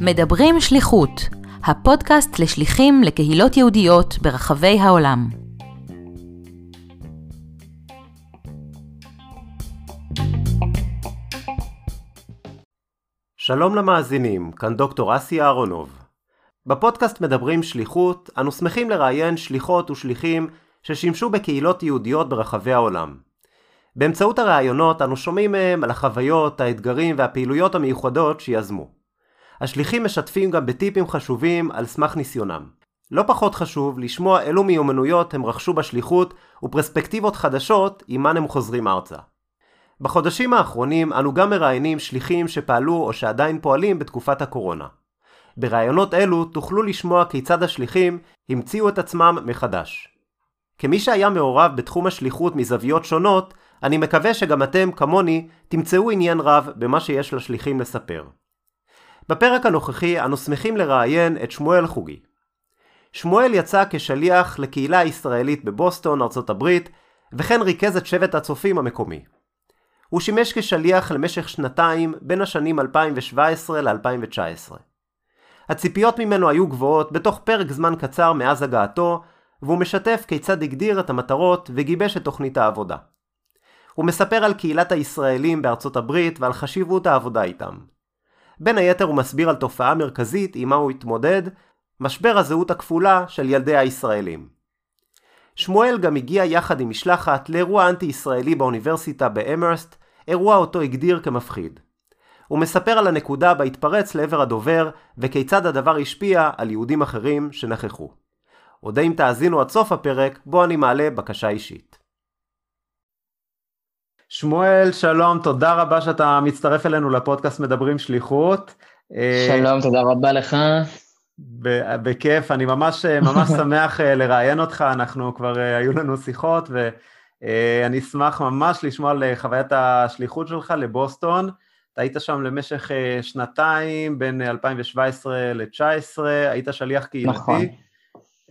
מדברים שליחות, הפודקאסט לשליחים לקהילות יהודיות ברחבי העולם. שלום למאזינים, כאן דוקטור אסי אהרונוב. בפודקאסט מדברים שליחות, אנו שמחים לראיין שליחות ושליחים ששימשו בקהילות יהודיות ברחבי העולם. באמצעות הראיונות אנו שומעים מהם על החוויות, האתגרים והפעילויות המיוחדות שיזמו. השליחים משתפים גם בטיפים חשובים על סמך ניסיונם. לא פחות חשוב לשמוע אילו מיומנויות הם רכשו בשליחות ופרספקטיבות חדשות עימן הם חוזרים ארצה. בחודשים האחרונים אנו גם מראיינים שליחים שפעלו או שעדיין פועלים בתקופת הקורונה. בראיונות אלו תוכלו לשמוע כיצד השליחים המציאו את עצמם מחדש. כמי שהיה מעורב בתחום השליחות מזוויות שונות, אני מקווה שגם אתם, כמוני, תמצאו עניין רב במה שיש לשליחים לספר. בפרק הנוכחי אנו שמחים לראיין את שמואל חוגי. שמואל יצא כשליח לקהילה הישראלית בבוסטון, ארצות הברית, וכן ריכז את שבט הצופים המקומי. הוא שימש כשליח למשך שנתיים בין השנים 2017 ל-2019. הציפיות ממנו היו גבוהות בתוך פרק זמן קצר מאז הגעתו, והוא משתף כיצד הגדיר את המטרות וגיבש את תוכנית העבודה. הוא מספר על קהילת הישראלים בארצות הברית ועל חשיבות העבודה איתם. בין היתר הוא מסביר על תופעה מרכזית עימה הוא התמודד, משבר הזהות הכפולה של ילדי הישראלים. שמואל גם הגיע יחד עם משלחת לאירוע אנטי-ישראלי באוניברסיטה באמרסט, אירוע אותו הגדיר כמפחיד. הוא מספר על הנקודה בה התפרץ לעבר הדובר, וכיצד הדבר השפיע על יהודים אחרים שנכחו. אודה אם תאזינו עד סוף הפרק, בו אני מעלה בקשה אישית. שמואל, שלום, תודה רבה שאתה מצטרף אלינו לפודקאסט מדברים שליחות. שלום, תודה רבה לך. בכיף, אני ממש, ממש שמח אה, לראיין אותך, אנחנו כבר, אה, היו לנו שיחות, ואני אשמח ממש לשמוע על חוויית השליחות שלך לבוסטון. אתה היית שם למשך שנתיים, בין 2017 ל-2019, היית שליח קהילתי. נכון.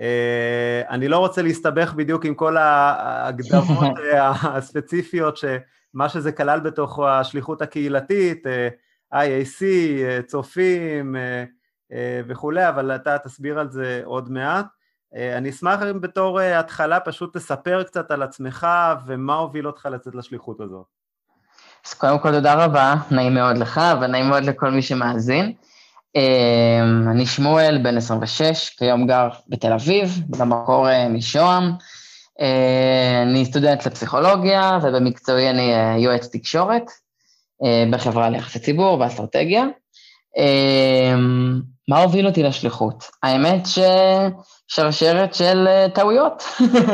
אה, אני לא רוצה להסתבך בדיוק עם כל ההגדרות אה, הספציפיות, שמה שזה כלל בתוך השליחות הקהילתית, אה, IAC, צופים וכולי, אבל אתה תסביר על זה עוד מעט. אני אשמח אם בתור התחלה פשוט תספר קצת על עצמך ומה הוביל אותך לצאת לשליחות הזאת. אז קודם כל תודה רבה, נעים מאוד לך ונעים מאוד לכל מי שמאזין. אמ, אני שמואל, בן 26, כיום גר בתל אביב, במקור אה, משוהם. אה, אני סטודנט לפסיכולוגיה, ובמקצועי אני אה, יועץ תקשורת בחברה ליחסי ציבור ואסטרטגיה. אמ, מה הוביל אותי לשליחות? האמת ששרשרת של טעויות,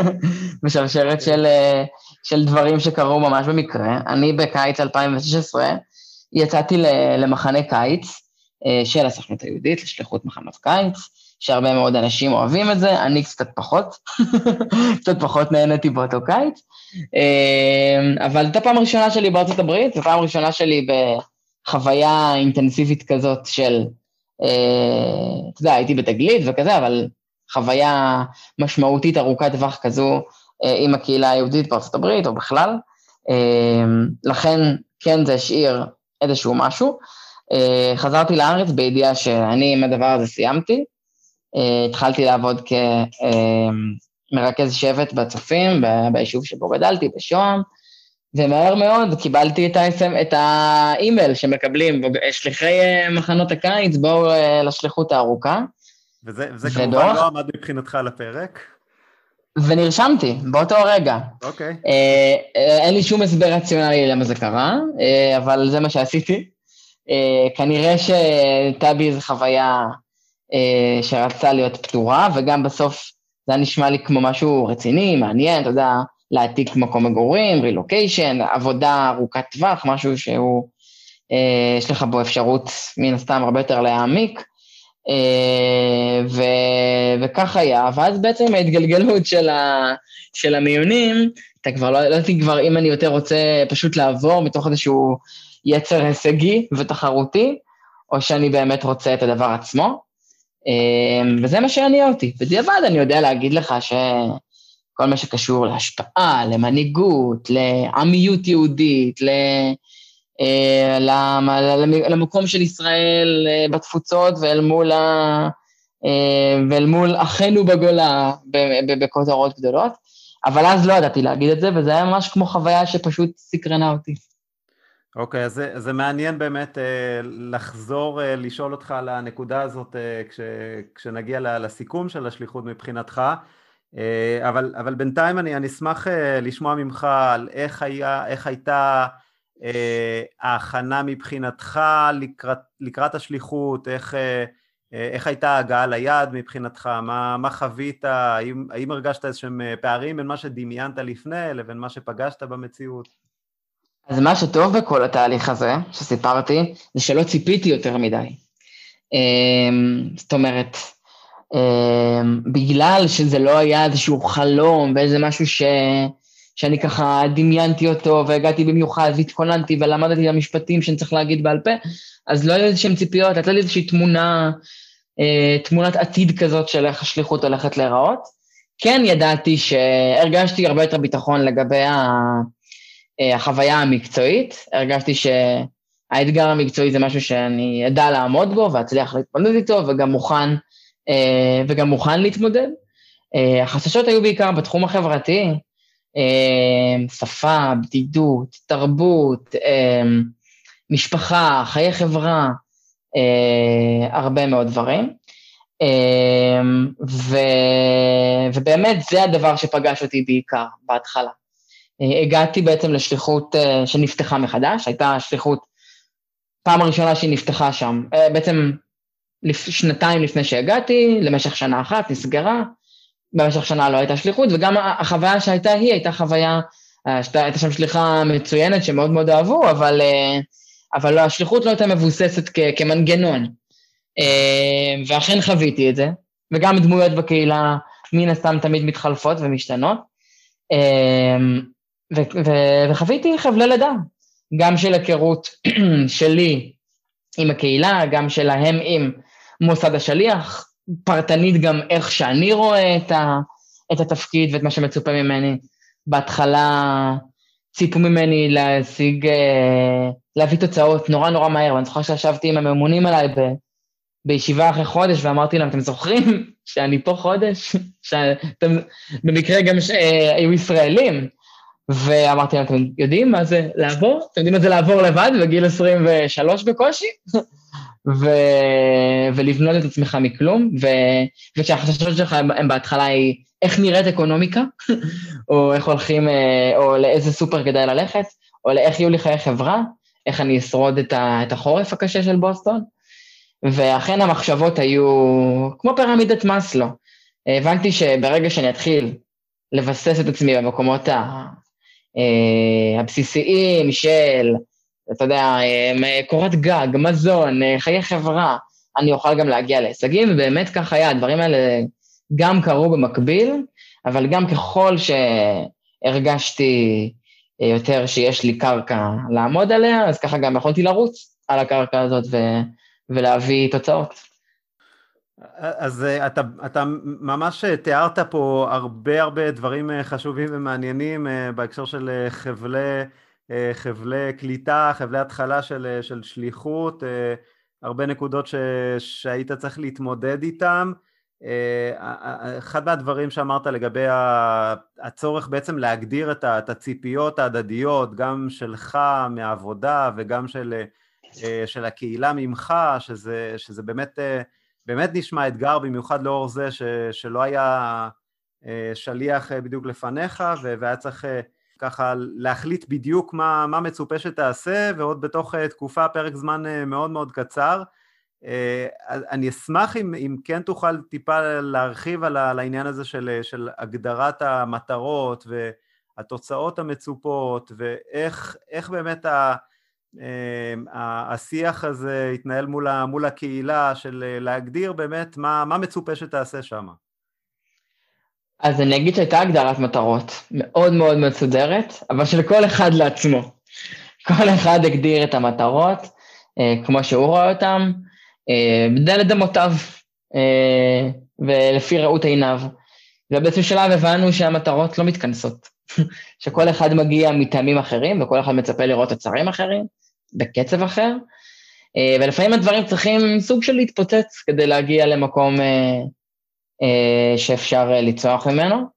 ושרשרת של, של דברים שקרו ממש במקרה. אני בקיץ 2016 יצאתי למחנה קיץ, של הסוכנות היהודית לשליחות מחנות קיץ, שהרבה מאוד אנשים אוהבים את זה, אני קצת פחות, קצת פחות נהניתי באותו קיץ. אה, אבל זו הפעם הראשונה שלי בארצות הברית, זו הפעם הראשונה שלי בחוויה אינטנסיבית כזאת של, אה, אתה יודע, הייתי בתגלית וכזה, אבל חוויה משמעותית ארוכת טווח כזו עם הקהילה היהודית בארצות הברית, או בכלל. לכן, כן, זה השאיר איזשהו משהו. אה, חזרתי לארץ בידיעה שאני עם הדבר הזה סיימתי. אה, התחלתי לעבוד כמרכז שבט בצופים, ביישוב שבו גדלתי, בשוהם, ומהר מאוד קיבלתי את, ה- את האימייל שמקבלים שליחי אה, מחנות הקיץ, בואו לשליחות הארוכה. וזה, וזה כמובן לא עמד מבחינתך על הפרק? ונרשמתי, באותו רגע. אוקיי. Okay. אין לי שום הסבר רציונלי למה זה קרה, אבל זה מה שעשיתי. Uh, כנראה שהייתה בי איזו חוויה uh, שרצה להיות פתורה, וגם בסוף זה היה נשמע לי כמו משהו רציני, מעניין, אתה יודע, להעתיק מקום מגורים, רילוקיישן, עבודה ארוכת טווח, משהו שהוא, uh, יש לך בו אפשרות מן הסתם הרבה יותר להעמיק, uh, ו, וכך היה, ואז בעצם ההתגלגלות של, ה, של המיונים, אתה כבר לא ידעתי כבר אם אני יותר רוצה פשוט לעבור מתוך איזשהו יצר הישגי ותחרותי, או שאני באמת רוצה את הדבר עצמו. אמ, וזה מה שהניע אותי. בדיעבד אני יודע להגיד לך שכל מה שקשור להשפעה, למנהיגות, לעמיות יהודית, למקום של ישראל בתפוצות ואל מול, ה, ואל מול אחינו בגולה בכותרות גדולות. אבל אז לא ידעתי להגיד את זה, וזה היה ממש כמו חוויה שפשוט סקרנה אותי. אוקיי, okay, אז זה, זה מעניין באמת אה, לחזור אה, לשאול אותך על הנקודה הזאת אה, כש, כשנגיע לסיכום של השליחות מבחינתך, אה, אבל, אבל בינתיים אני, אני אשמח אה, לשמוע ממך על איך, היה, איך הייתה אה, ההכנה מבחינתך לקראת, לקראת השליחות, איך, אה, איך הייתה ההגעה ליעד מבחינתך, מה, מה חווית, האם, האם הרגשת איזשהם אה, פערים בין מה שדמיינת לפני לבין מה שפגשת במציאות? אז מה שטוב בכל התהליך הזה, שסיפרתי, זה שלא ציפיתי יותר מדי. אמ, זאת אומרת, אמ, בגלל שזה לא היה איזשהו חלום ואיזה משהו ש... שאני ככה דמיינתי אותו והגעתי במיוחד והתכוננתי ולמדתי את המשפטים שאני צריך להגיד בעל פה, אז לא היו איזשהם ציפיות, הייתה לי איזושהי תמונה, אה, תמונת עתיד כזאת של איך השליחות הולכת להיראות. כן ידעתי שהרגשתי הרבה יותר ביטחון לגבי אה, החוויה המקצועית, הרגשתי שהאתגר המקצועי זה משהו שאני אדע לעמוד בו ואצליח להתמודד איתו וגם מוכן, אה, וגם מוכן להתמודד. אה, החששות היו בעיקר בתחום החברתי, שפה, בדידות, תרבות, משפחה, חיי חברה, הרבה מאוד דברים. ו... ובאמת זה הדבר שפגש אותי בעיקר בהתחלה. אה, הגעתי בעצם לשליחות אה, שנפתחה מחדש, הייתה שליחות, פעם הראשונה שהיא נפתחה שם, אה, בעצם שנתיים לפני שהגעתי, למשך שנה אחת, נסגרה, במשך שנה לא הייתה שליחות, וגם החוויה שהייתה היא הייתה חוויה, הייתה שם שליחה מצוינת שמאוד מאוד אהבו, אבל, אבל לא, השליחות לא הייתה מבוססת כ, כמנגנון. ואכן חוויתי את זה, וגם דמויות בקהילה מן הסתם תמיד מתחלפות ומשתנות. ו- ו- וחוויתי חבלי לידה, גם של היכרות שלי עם הקהילה, גם שלהם עם מוסד השליח, פרטנית גם איך שאני רואה את, ה- את התפקיד ואת מה שמצופה ממני. בהתחלה ציפו ממני להשיג, אה, להביא תוצאות נורא נורא מהר, ואני זוכר שישבתי עם הממונים עליי ב- בישיבה אחרי חודש ואמרתי להם, אתם זוכרים שאני פה חודש? שאתם במקרה גם ש... אה, היו ישראלים, ואמרתי להם, אתם יודעים מה זה לעבור? אתם יודעים מה זה לעבור לבד בגיל 23 בקושי? ו... ולבנות את עצמך מכלום, ו... וכשהחששות שלך הם, הם בהתחלה היא איך נראית אקונומיקה, או איך הולכים, אה, או לאיזה סופר כדאי ללכת, או לאיך יהיו לי חיי חברה, איך אני אשרוד את, ה... את החורף הקשה של בוסטון. ואכן המחשבות היו כמו פירמידת מאסלו. הבנתי שברגע שאני אתחיל לבסס את עצמי במקומות אה, הבסיסיים של, אתה יודע, אה, קורת גג, מזון, אה, חיי חברה, אני אוכל גם להגיע להישגים, ובאמת כך היה, הדברים האלה גם קרו במקביל, אבל גם ככל שהרגשתי יותר שיש לי קרקע לעמוד עליה, אז ככה גם יכולתי לרוץ על הקרקע הזאת ו- ולהביא תוצאות. אז אה, אתה, אתה ממש תיארת פה הרבה הרבה דברים אה, חשובים ומעניינים אה, בהקשר של חבלי, חבלי קליטה, חבלי התחלה של, של שליחות, הרבה נקודות ש, שהיית צריך להתמודד איתם. אחד מהדברים שאמרת לגבי הצורך בעצם להגדיר את הציפיות ההדדיות, גם שלך מהעבודה וגם של, של הקהילה ממך, שזה, שזה באמת באמת נשמע אתגר, במיוחד לאור זה ש, שלא היה אה, שליח אה, בדיוק לפניך, והיה צריך אה, ככה להחליט בדיוק מה, מה מצופה שתעשה, ועוד בתוך תקופה, פרק זמן מאוד מאוד קצר. אני אשמח אם, אם כן תוכל טיפה להרחיב על, העניין הזה של, של הגדרת המטרות והתוצאות המצופות, ואיך באמת. אמ, השיח הזה התנהל מול, מול הקהילה של אה, להגדיר באמת מה, מה מצופה שתעשה שם. אז אני אגיד שהייתה הגדרת מטרות מאוד מאוד מסודרת, אבל של כל אחד לעצמו. כל אחד הגדיר את המטרות אה, כמו שהוא רואה אותן, אה, בדלת אמותיו אה, ולפי ראות עיניו. ובאיזשהו שלב הבנו שהמטרות לא מתכנסות, שכל אחד מגיע מטעמים אחרים וכל אחד מצפה לראות תוצרים אחרים, בקצב אחר, אה, ולפעמים הדברים צריכים סוג של להתפוצץ כדי להגיע למקום אה, אה, שאפשר לצרוח ממנו.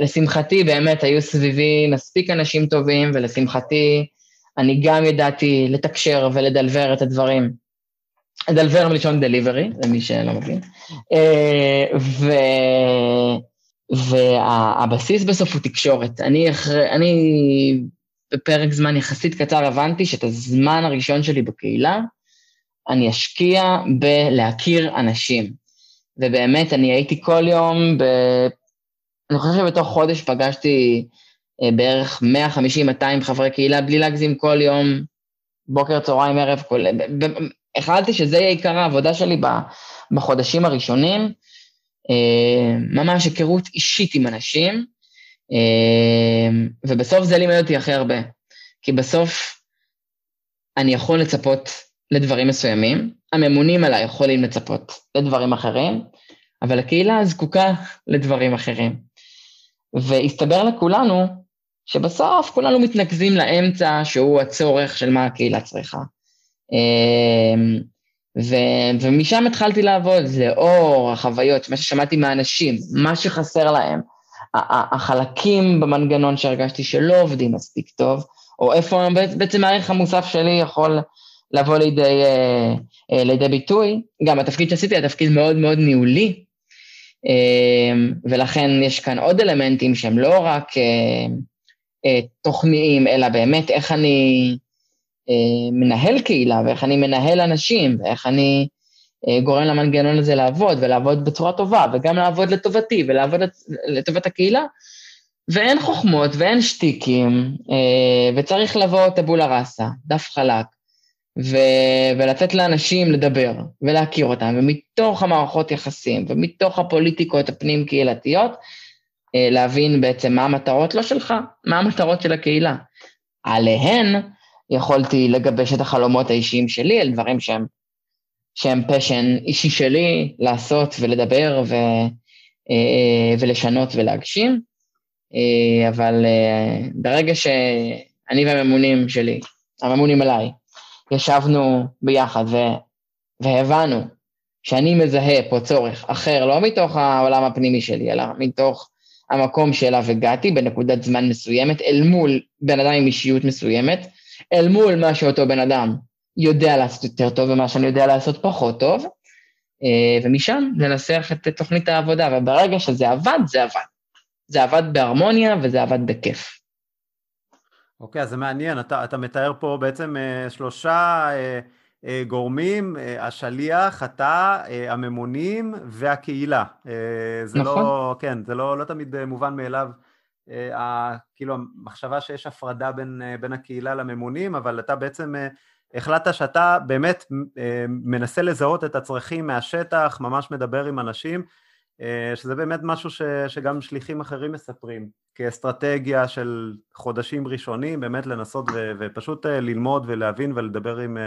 לשמחתי באמת היו סביבי מספיק אנשים טובים, ולשמחתי אני גם ידעתי לתקשר ולדלבר את הדברים. לדלבר מלשון דליברי, למי שלא מבין. ו... והבסיס בסוף הוא תקשורת. אני, אחרי, אני בפרק זמן יחסית קצר הבנתי שאת הזמן הראשון שלי בקהילה, אני אשקיע בלהכיר אנשים. ובאמת, אני הייתי כל יום, ב... אני חושב שבתוך חודש פגשתי אה, בערך 150-200 חברי קהילה, בלי להגזים כל יום, בוקר, צהריים, ערב, כל... החלטתי שזה יהיה עיקר העבודה שלי בחודשים הראשונים, אה, ממש היכרות אישית עם אנשים, ובסוף זה לימד אותי הכי הרבה, כי בסוף אני יכול לצפות לדברים מסוימים, הממונים עליי יכולים לצפות לדברים אחרים, אבל הקהילה זקוקה לדברים אחרים. והסתבר לכולנו שבסוף כולנו מתנקזים לאמצע שהוא הצורך של מה הקהילה צריכה. אה, ו- ומשם התחלתי לעבוד, לאור החוויות, מה ששמעתי מהאנשים, מה שחסר להם, החלקים במנגנון שהרגשתי שלא עובדים מספיק טוב, או איפה בעצם הערך המוסף שלי יכול לבוא לידי, אה, אה, לידי ביטוי. גם התפקיד שעשיתי היה תפקיד מאוד מאוד ניהולי, אה, ולכן יש כאן עוד אלמנטים שהם לא רק תוכניים, אלא באמת איך אני מנהל קהילה, ואיך אני מנהל אנשים, ואיך אני גורם למנגנון הזה לעבוד, ולעבוד בצורה טובה, וגם לעבוד לטובתי, ולעבוד לטובת הקהילה. ואין חוכמות ואין שטיקים, וצריך לבוא טבולה ראסה, דף חלק, ו- ולתת לאנשים לדבר ולהכיר אותם, ומתוך המערכות יחסים ומתוך הפוליטיקות הפנים-קהילתיות, אה, להבין בעצם מה המטרות לא שלך, מה המטרות של הקהילה. עליהן יכולתי לגבש את החלומות האישיים שלי על דברים שהם, שהם פשן אישי שלי לעשות ולדבר ו, אה, ולשנות ולהגשים, אה, אבל ברגע שאני והממונים שלי, הממונים עליי, ישבנו ביחד ו, והבנו שאני מזהה פה צורך אחר, לא מתוך העולם הפנימי שלי, אלא מתוך המקום שאליו הגעתי בנקודת זמן מסוימת, אל מול בן אדם עם אישיות מסוימת, אל מול מה שאותו בן אדם יודע לעשות יותר טוב ומה שאני יודע לעשות פחות טוב, אה, ומשם לנסח את תוכנית העבודה, וברגע שזה עבד, זה עבד. זה עבד בהרמוניה וזה עבד בכיף. אוקיי, אז זה מעניין, אתה, אתה מתאר פה בעצם אה, שלושה אה, אה, גורמים, אה, השליח, אתה, אה, הממונים והקהילה. אה, זה לא- נכון. לא, כן, זה לא, לא תמיד אה, מובן מאליו, אה, כאילו המחשבה שיש הפרדה בין, אה, בין הקהילה לממונים, אבל אתה בעצם אה, החלטת שאתה באמת אה, מנסה לזהות את הצרכים מהשטח, ממש מדבר עם אנשים, אה, שזה באמת משהו ש, שגם שליחים אחרים מספרים, כאסטרטגיה של חודשים ראשונים, באמת לנסות ו, ופשוט אה, ללמוד ולהבין ולדבר עם,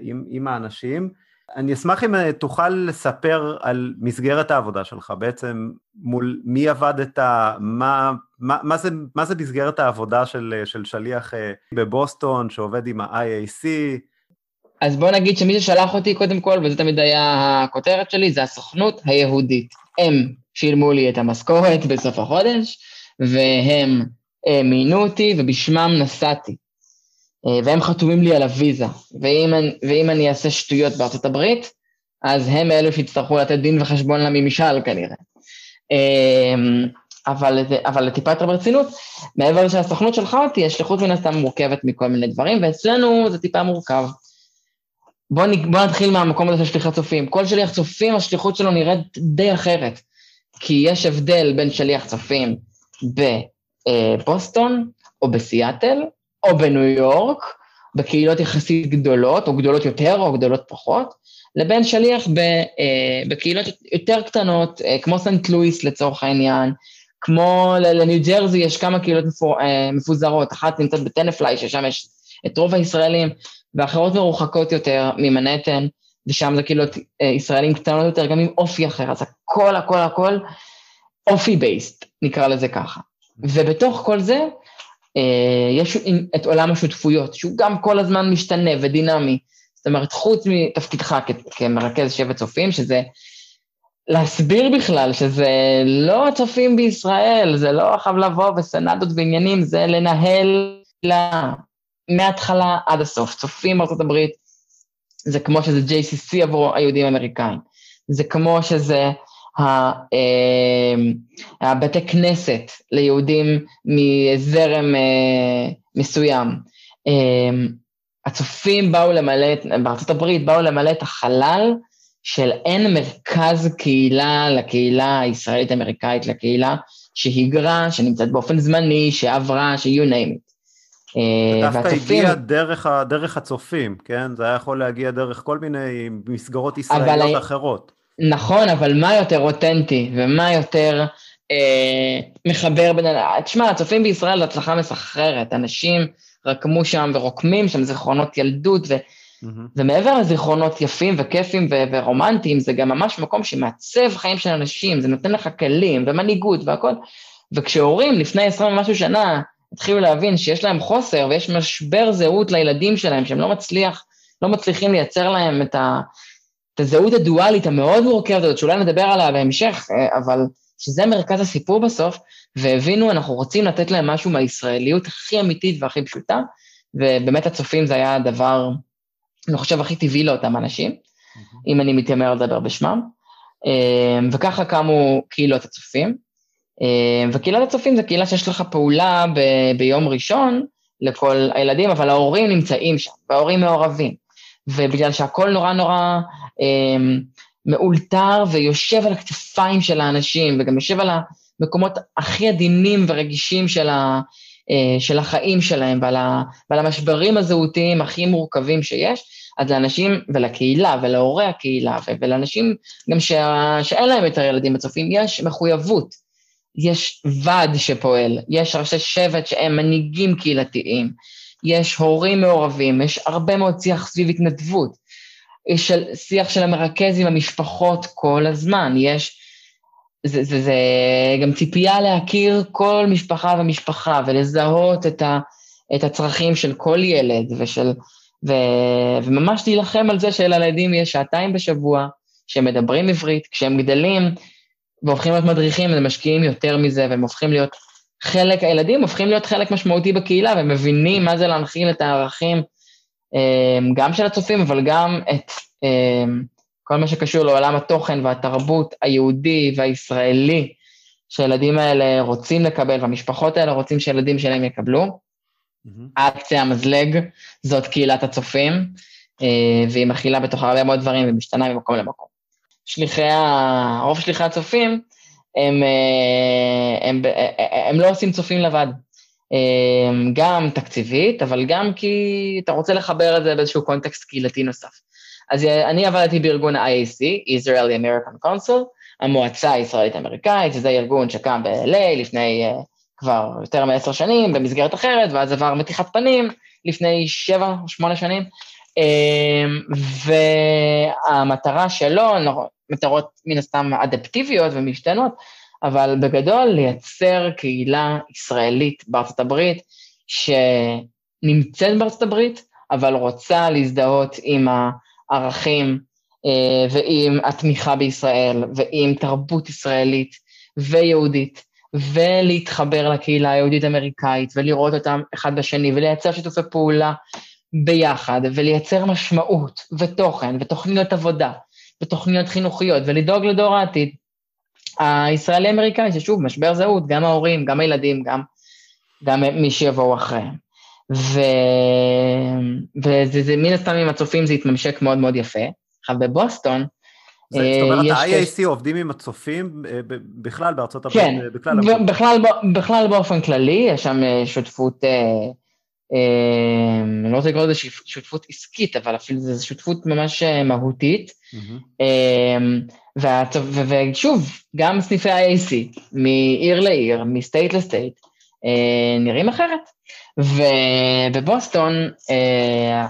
עם, עם האנשים. אני אשמח אם תוכל לספר על מסגרת העבודה שלך, בעצם מול מי עבדת, מה, מה, מה, זה, מה זה מסגרת העבודה של, של שליח בבוסטון שעובד עם ה-IAC, אז בוא נגיד שמי ששלח אותי, קודם כל, וזה תמיד היה הכותרת שלי, זה הסוכנות היהודית. הם שילמו לי את המשכורת בסוף החודש, והם אה, מינו אותי, ובשמם נסעתי. אה, והם חתומים לי על הוויזה. ואם, ואם אני אעשה שטויות בארצות הברית, אז הם אלו שיצטרכו לתת דין וחשבון לממשל כנראה. אה, אבל, אבל טיפה יותר ברצינות, מעבר שהסוכנות שלחה אותי, השליחות מן הסתם מורכבת מכל מיני דברים, ואצלנו זה טיפה מורכב. בוא, נ, בוא נתחיל מהמקום הזה של שליח צופים. כל שליח צופים, השליחות שלו נראית די אחרת. כי יש הבדל בין שליח צופים בבוסטון, או בסיאטל, או בניו יורק, בקהילות יחסית גדולות, או גדולות יותר, או גדולות פחות, לבין שליח ב, אה, בקהילות יותר קטנות, אה, כמו סנט לואיס לצורך העניין, כמו לניו ג'רזי יש כמה קהילות מפור, אה, מפוזרות, אחת נמצאת בטנפליי, ששם יש את רוב הישראלים, ואחרות מרוחקות יותר ממנהטן, ושם זה כאילו אה, ישראלים קטנות יותר, גם עם אופי אחר, אז הכל, הכל, הכל אופי בייסט, נקרא לזה ככה. ובתוך כל זה, יש את עולם השותפויות, שהוא גם כל הזמן משתנה ודינמי. זאת אומרת, חוץ מתפקידך כמרכז שבט צופים, שזה להסביר בכלל שזה לא הצופים בישראל, זה לא עכשיו לבוא וסנדות ועניינים, זה לנהל לה, מההתחלה עד הסוף. צופים בארצות הברית, זה כמו שזה JCC עבור היהודים האמריקאים. זה כמו שזה אה, הבתי כנסת ליהודים מזרם אה, מסוים. אה, הצופים באו למלא, בארצות הברית באו למלא את החלל של אין מרכז קהילה לקהילה הישראלית-אמריקאית, לקהילה שהיגרה, שנמצאת באופן זמני, שעברה, ש-you name it. אה, דווקא הגיע דרך, דרך הצופים, כן? זה היה יכול להגיע דרך כל מיני מסגרות ישראליות אבל... אחרות. נכון, אבל מה יותר אותנטי ומה יותר אה, מחבר בין... תשמע, הצופים בישראל זו הצלחה מסחררת, אנשים רקמו שם ורוקמים שם זיכרונות ילדות, ו... Mm-hmm. ומעבר לזיכרונות יפים וכיפים ו- ורומנטיים, זה גם ממש מקום שמעצב חיים של אנשים, זה נותן לך כלים ומנהיגות והכל. וכשהורים לפני עשרים ומשהו שנה התחילו להבין שיש להם חוסר ויש משבר זהות לילדים שלהם, שהם לא מצליח, לא מצליחים לייצר להם את, ה, את הזהות הדואלית המאוד מורכבת הזאת, שאולי נדבר עליה בהמשך, אה, אבל שזה מרכז הסיפור בסוף, והבינו, אנחנו רוצים לתת להם משהו מהישראליות הכי אמיתית והכי פשוטה, ובאמת הצופים זה היה הדבר אני חושב, הכי טבעי לאותם אנשים, mm-hmm. אם אני מתיימר לדבר בשמם. אמ, וככה קמו קהילות הצופים. אמ, וקהילת הצופים זה קהילה שיש לך פעולה ב- ביום ראשון לכל הילדים, אבל ההורים נמצאים שם, וההורים מעורבים. ובגלל שהכל נורא נורא אמ, מאולתר ויושב על הכתפיים של האנשים, וגם יושב על המקומות הכי עדינים ורגישים של, ה, אה, של החיים שלהם ועל, ה, ועל המשברים הזהותיים הכי מורכבים שיש, אז לאנשים ולקהילה ולהורי הקהילה ולאנשים גם שה, שאין להם יותר ילדים בצופים, יש מחויבות, יש ועד שפועל, יש ראשי שבט שהם מנהיגים קהילתיים, יש הורים מעורבים, יש הרבה מאוד שיח סביב התנדבות, יש שיח של המרכז עם המשפחות כל הזמן, יש זה, זה, זה גם ציפייה להכיר כל משפחה ומשפחה ולזהות את, ה, את הצרכים של כל ילד ושל, ו, וממש להילחם על זה שלילדים יש שעתיים בשבוע שמדברים עברית, כשהם גדלים והופכים להיות מדריכים, הם משקיעים יותר מזה והם הופכים להיות חלק, הילדים הופכים להיות חלק משמעותי בקהילה והם מבינים מה זה להנחיל את הערכים אה, גם של הצופים, אבל גם את אה, כל מה שקשור לעולם התוכן והתרבות היהודי והישראלי שהילדים האלה רוצים לקבל, והמשפחות האלה רוצים שהילדים שלהם יקבלו. Mm-hmm. עד קצה המזלג זאת קהילת הצופים, אה, והיא מכילה בתוכה הרבה מאוד דברים ומשתנה ממקום למקום. שליחי. רוב שליחי הצופים, הם, אה, הם, הם, אה, הם לא עושים צופים לבד. גם תקציבית, אבל גם כי אתה רוצה לחבר את זה באיזשהו קונטקסט קהילתי נוסף. אז אה, אני עבדתי בארגון ה-IAC, Israeli American Council, המועצה הישראלית-אמריקאית, שזה ארגון שקם ב-LA לפני כבר יותר מעשר שנים במסגרת אחרת, ואז עבר מתיחת פנים לפני שבע או שמונה שנים, והמטרה שלו, מטרות מן הסתם אדפטיביות ומשתנות, אבל בגדול לייצר קהילה ישראלית בארצות הברית, שנמצאת בארצות הברית, אבל רוצה להזדהות עם ה... ערכים אה, ועם התמיכה בישראל ועם תרבות ישראלית ויהודית, ולהתחבר לקהילה היהודית-אמריקאית ולראות אותם אחד בשני ולייצר שיתופי פעולה ביחד ולייצר משמעות ותוכן ותוכניות עבודה ותוכניות חינוכיות ולדאוג לדור העתיד הישראלי-אמריקאי, ששוב, משבר זהות, גם ההורים, גם הילדים, גם, גם מי שיבואו אחריהם. ו... וזה זה, מן הסתם עם הצופים זה התממשק מאוד מאוד יפה. עכשיו בבוסטון, זאת אומרת, ה-IAC עובדים עם הצופים אה, בכלל בארצות הברית? כן, אה, בכלל, בכלל באופן כללי, יש שם אה, שותפות, אני לא רוצה לקרוא לזה שותפות עסקית, אבל אפילו זו שותפות ממש מהותית. ושוב, גם סניפי ה-IAC, מעיר לעיר, מסטייט לסטייט, נראים אחרת. ובבוסטון אה,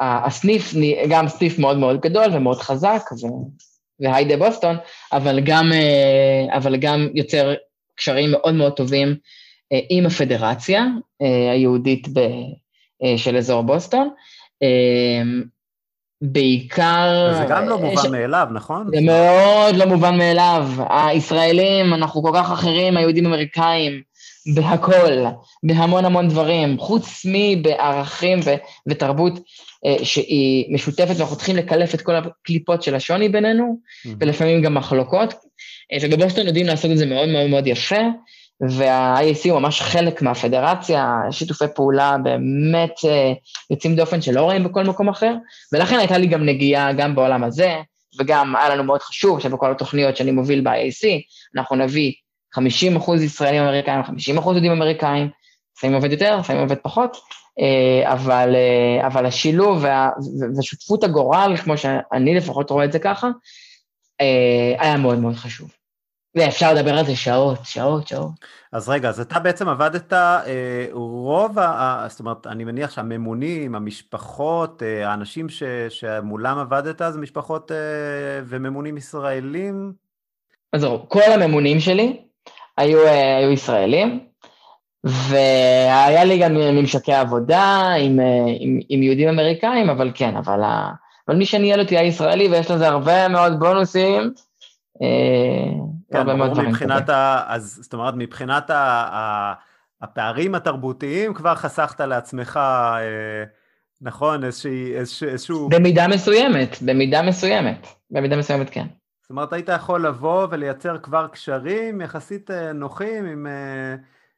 הסניף, גם סניף מאוד מאוד גדול ומאוד חזק, והיידה בוסטון, אבל גם, אה, אבל גם יוצר קשרים מאוד מאוד טובים אה, עם הפדרציה אה, היהודית ב, אה, של אזור בוסטון. בעיקר... זה גם לא מובן ש... מאליו, נכון? זה מאוד לא מובן מאליו. הישראלים, אנחנו כל כך אחרים, היהודים אמריקאים, בהכל, בהמון המון דברים, חוץ מבערכים ו- ותרבות אה, שהיא משותפת, ואנחנו צריכים לקלף את כל הקליפות של השוני בינינו, mm-hmm. ולפעמים גם מחלוקות. אה, ובבוסטון יודעים לעשות את זה מאוד מאוד מאוד יפה, וה-IAC הוא ממש חלק מהפדרציה, שיתופי פעולה באמת אה, יוצאים דופן שלא רואים בכל מקום אחר, ולכן הייתה לי גם נגיעה גם בעולם הזה, וגם היה לנו מאוד חשוב שבכל התוכניות שאני מוביל ב-IAC, אנחנו נביא 50 אחוז ישראלים אמריקאים, 50 אחוז יהודים אמריקאים, לפעמים עובד יותר, לפעמים עובד פחות, אה, אבל, אה, אבל השילוב וה, ושותפות הגורל, כמו שאני לפחות רואה את זה ככה, היה מאוד מאוד חשוב. ואפשר לדבר על זה שעות, שעות, שעות. אז רגע, אז אתה בעצם עבדת, אה, רוב, ה, זאת אומרת, אני מניח שהממונים, המשפחות, אה, האנשים ש, שמולם עבדת, זה משפחות אה, וממונים ישראלים? אז זהו, כל הממונים שלי היו, היו ישראלים, והיה לי גם ממשקי עבודה עם, עם, עם יהודים אמריקאים, אבל כן, אבל, אבל מי שניהל אותי היה ישראלי, ויש לזה הרבה מאוד בונוסים. כן, ברור מבחינת ה... אז זאת אומרת, מבחינת ה... ה... הפערים התרבותיים כבר חסכת לעצמך, אה, נכון, איזושהי, איזשהו... במידה מסוימת, במידה מסוימת, במידה מסוימת כן. זאת אומרת, היית יכול לבוא ולייצר כבר קשרים יחסית אה, נוחים עם, אה,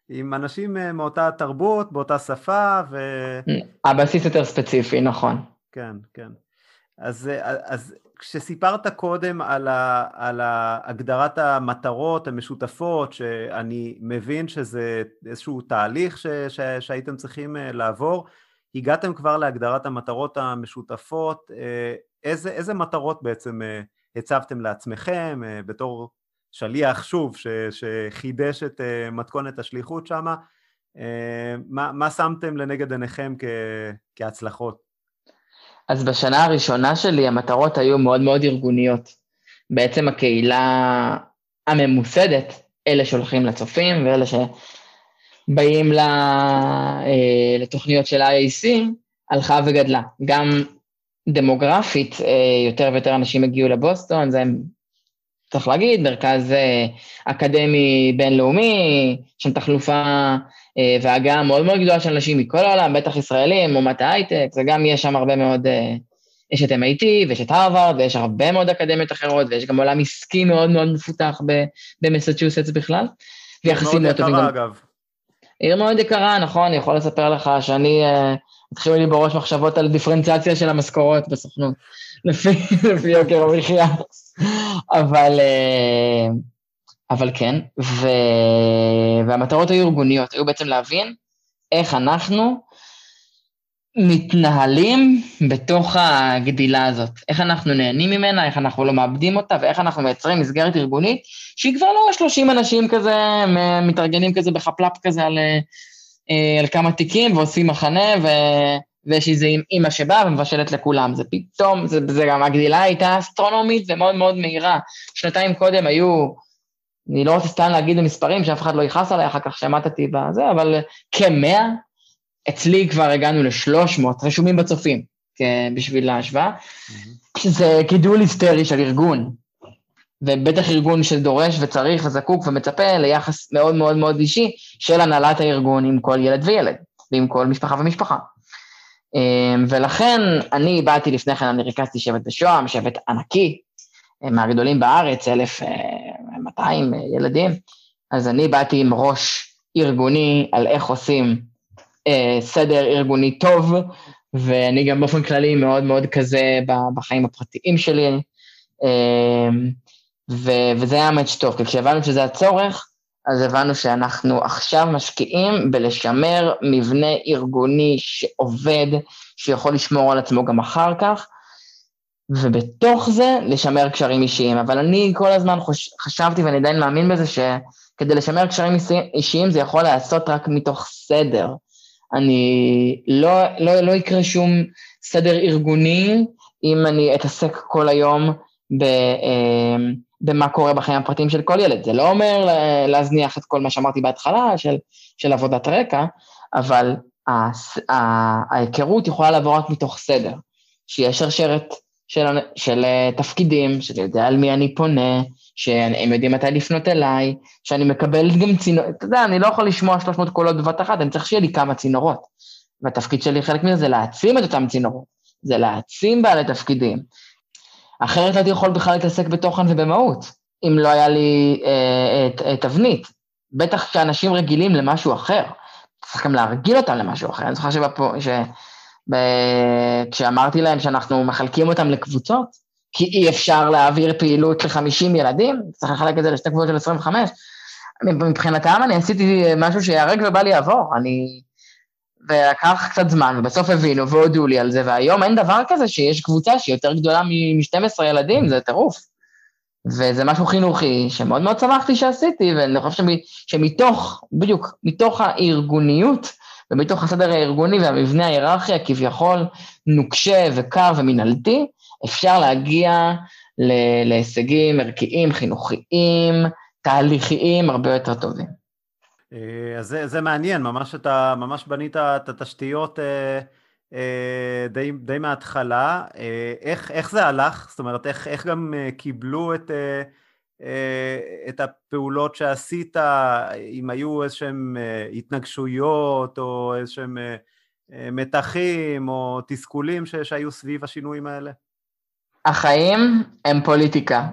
עם אנשים מאותה תרבות, באותה שפה, ו... הבסיס יותר ספציפי, נכון. כן, כן. אז, אז כשסיפרת קודם על, ה, על הגדרת המטרות המשותפות, שאני מבין שזה איזשהו תהליך ש, ש, שהייתם צריכים אה, לעבור, הגעתם כבר להגדרת המטרות המשותפות, אה, איזה, איזה מטרות בעצם אה, הצבתם לעצמכם בתור שליח, שוב, ש, שחידש את מתכונת השליחות שם, מה, מה שמתם לנגד עיניכם כ, כהצלחות? אז בשנה הראשונה שלי המטרות היו מאוד מאוד ארגוניות. בעצם הקהילה הממוסדת, אלה שהולכים לצופים ואלה שבאים אה, לתוכניות של IAC, הלכה וגדלה. גם דמוגרפית, אה, יותר ויותר אנשים הגיעו לבוסטון, זה צריך להגיד, מרכז אה, אקדמי בינלאומי, שם תחלופה אה, והגעה מאוד מאוד גדולה של אנשים מכל העולם, בטח ישראלים, אומת ההייטק, וגם יש שם הרבה מאוד, אה, יש את MIT ויש את הרווארד ויש הרבה מאוד אקדמיות אחרות, ויש גם עולם עסקי מאוד מאוד מפותח במסצ'וסטס בכלל. ויחסים מאוד טובים. מאוד יקרה אגב. עיר מאוד יקרה, נכון, אני יכול לספר לך שאני, התחילו לי בראש מחשבות על דיפרנציאציה של המשכורות בסוכנות, לפי יוקר המחיה. אבל... אבל כן, ו... והמטרות היו ארגוניות, היו בעצם להבין איך אנחנו מתנהלים בתוך הגדילה הזאת, איך אנחנו נהנים ממנה, איך אנחנו לא מאבדים אותה, ואיך אנחנו מייצרים מסגרת ארגונית שהיא כבר לא 30 אנשים כזה, מתארגנים כזה בחפלפ כזה על, אה, על כמה תיקים ועושים מחנה, ו... ויש איזה אימא שבאה ומבשלת לכולם, זה פתאום, זה, זה גם, הגדילה הייתה אסטרונומית ומאוד מאוד מהירה. שנתיים קודם היו אני לא רוצה סתם להגיד במספרים שאף אחד לא יכעס עליי, אחר כך שמטתי בזה, אבל כמאה, אצלי כבר הגענו ל-300 רשומים בצופים, בשביל ההשוואה, שזה גידול היסטרי של ארגון, ובטח ארגון שדורש וצריך וזקוק ומצפה ליחס מאוד מאוד מאוד אישי של הנהלת הארגון עם כל ילד וילד, ועם כל משפחה ומשפחה. אמ, ולכן אני באתי לפני כן, אני ריכזתי שבט בשוהם, שבט ענקי, מהגדולים בארץ, 1,200 ילדים, אז אני באתי עם ראש ארגוני על איך עושים אה, סדר ארגוני טוב, ואני גם באופן כללי מאוד מאוד כזה בחיים הפרטיים שלי, אה, ו- וזה היה מאץ' טוב, כי כשהבנו שזה הצורך, אז הבנו שאנחנו עכשיו משקיעים בלשמר מבנה ארגוני שעובד, שיכול לשמור על עצמו גם אחר כך, ובתוך זה לשמר קשרים אישיים. אבל אני כל הזמן חוש, חשבתי, ואני עדיין מאמין בזה, שכדי לשמר קשרים אישיים זה יכול להיעשות רק מתוך סדר. אני, לא, לא, לא יקרה שום סדר ארגוני אם אני אתעסק כל היום במה קורה בחיים הפרטיים של כל ילד. זה לא אומר להזניח את כל מה שאמרתי בהתחלה של, של עבודת רקע, אבל ההיכרות יכולה לבוא רק מתוך סדר, שיהיה שרשרת של, של אה, תפקידים, שאני יודע על מי אני פונה, שהם יודעים מתי לפנות אליי, שאני מקבל גם צינור, אתה יודע, אני לא יכול לשמוע 300 קולות בבת אחת, אני צריך שיהיה לי כמה צינורות. והתפקיד שלי, חלק מזה, זה להעצים את אותם צינורות, זה להעצים בעלי תפקידים. אחרת הייתי יכול בכלל להתעסק בתוכן ובמהות, אם לא היה לי אה, תבנית. בטח כשאנשים רגילים למשהו אחר. צריך גם להרגיל אותם למשהו אחר. אני זוכר שבפו, ש... ב... כשאמרתי להם שאנחנו מחלקים אותם לקבוצות, כי אי אפשר להעביר פעילות ל-50 ילדים, צריך לחלק את זה לשתי קבוצות של 25, מבחינתם אני עשיתי משהו שיהרג ובל יעבור, אני... ולקח קצת זמן, ובסוף הבינו והודיעו לי על זה, והיום אין דבר כזה שיש קבוצה שהיא יותר גדולה מ-12 ילדים, זה טירוף. וזה משהו חינוכי שמאוד מאוד שמחתי שעשיתי, ואני חושב שמתוך, בדיוק, מתוך הארגוניות ומתוך הסדר הארגוני והמבנה ההיררכי הכביכול נוקשה וקר ומינהלתי, אפשר להגיע להישגים ערכיים, חינוכיים, תהליכיים הרבה יותר טובים. אה, אז זה, זה מעניין, ממש אתה ממש בנית את התשתיות אה, אה, די, די מההתחלה. איך, איך זה הלך? זאת אומרת, איך, איך גם קיבלו את, את הפעולות שעשית, אם היו איזשהם התנגשויות או איזשהם מתחים או תסכולים שהיו סביב השינויים האלה? החיים הם פוליטיקה.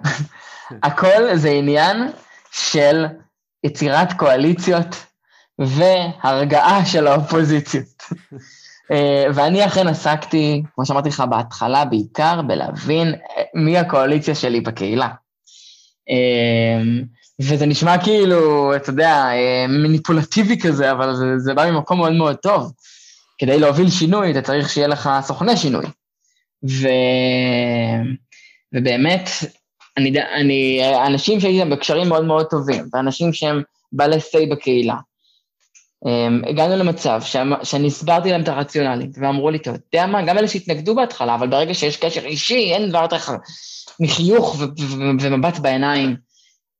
הכל זה עניין של יצירת קואליציות והרגעה של האופוזיציות. אה, ואני אכן עסקתי, כמו שאמרתי לך בהתחלה, בעיקר בלהבין מי הקואליציה שלי בקהילה. אה, וזה נשמע כאילו, אתה יודע, אה, מניפולטיבי כזה, אבל זה, זה בא ממקום מאוד מאוד טוב. כדי להוביל שינוי, אתה צריך שיהיה לך סוכני שינוי. ו... ובאמת, אני, אני, אנשים שהייתי להם בקשרים מאוד מאוד טובים, ואנשים שהם בעלי say בקהילה. Um, הגענו למצב שאני הסברתי להם את הרציונלית, ואמרו לי, אתה יודע מה, גם אלה שהתנגדו בהתחלה, אבל ברגע שיש קשר אישי, אין דבר יותר מחיוך ומבט בעיניים,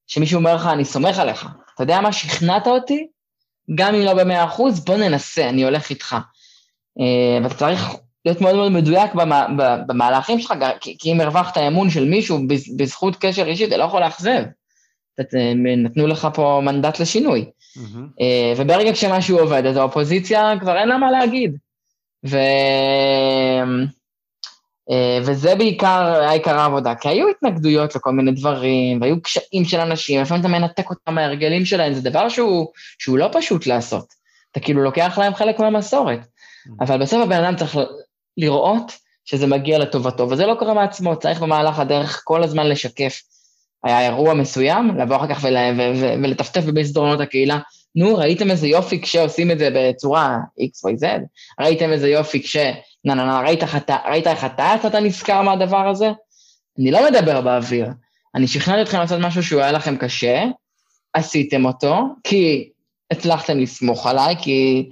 שמישהו אומר לך, אני סומך עליך. אתה יודע מה, שכנעת אותי, גם אם לא במאה אחוז, בוא ננסה, אני הולך איתך. Uh, ואתה צריך להיות מאוד מאוד מדויק במהלכים שלך, כי אם הרווחת אמון של מישהו בזכות קשר אישי, אתה לא יכול לאכזב. נתנו לך פה מנדט לשינוי. Mm-hmm. וברגע כשמשהו עובד, אז האופוזיציה כבר אין לה מה להגיד. ו... אה, וזה בעיקר היה עיקר העבודה, כי היו התנגדויות לכל מיני דברים, והיו קשיים של אנשים, לפעמים אתה מנתק אותם מההרגלים שלהם, זה דבר שהוא, שהוא לא פשוט לעשות. אתה כאילו לוקח להם חלק מהמסורת. Mm-hmm. אבל בסוף הבן אדם צריך לראות שזה מגיע לטובתו, וזה לא קורה מעצמו, צריך במהלך הדרך כל הזמן לשקף. היה אירוע מסוים, לבוא אחר כך ול, ו, ו, ולטפטף במסדרונות הקהילה, נו, ראיתם איזה יופי כשעושים את זה בצורה x, y, z? ראיתם איזה יופי כש... נה, נה, נה, ראית, ראית איך אתה יצאת נזכר מהדבר הזה? אני לא מדבר באוויר. אני שכנעתי אתכם לעשות משהו שהוא היה לכם קשה, עשיתם אותו, כי הצלחתם לסמוך עליי, כי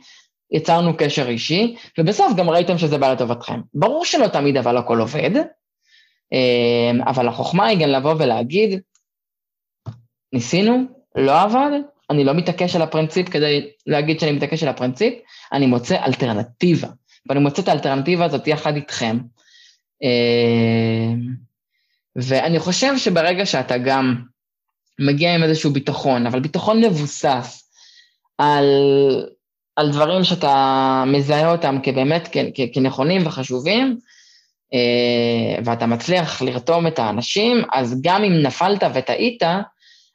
יצרנו קשר אישי, ובסוף גם ראיתם שזה בא לטובתכם. ברור שלא תמיד אבל הכל עובד, אמ, אבל החוכמה היא גם לבוא ולהגיד, ניסינו, לא עבד, אני לא מתעקש על הפרינציפ כדי להגיד שאני מתעקש על הפרינציפ, אני מוצא אלטרנטיבה, ואני מוצא את האלטרנטיבה הזאת יחד איתכם. אמ, ואני חושב שברגע שאתה גם מגיע עם איזשהו ביטחון, אבל ביטחון מבוסס על על דברים שאתה מזהה אותם כבאמת כנכונים וחשובים, אה, ואתה מצליח לרתום את האנשים, אז גם אם נפלת וטעית,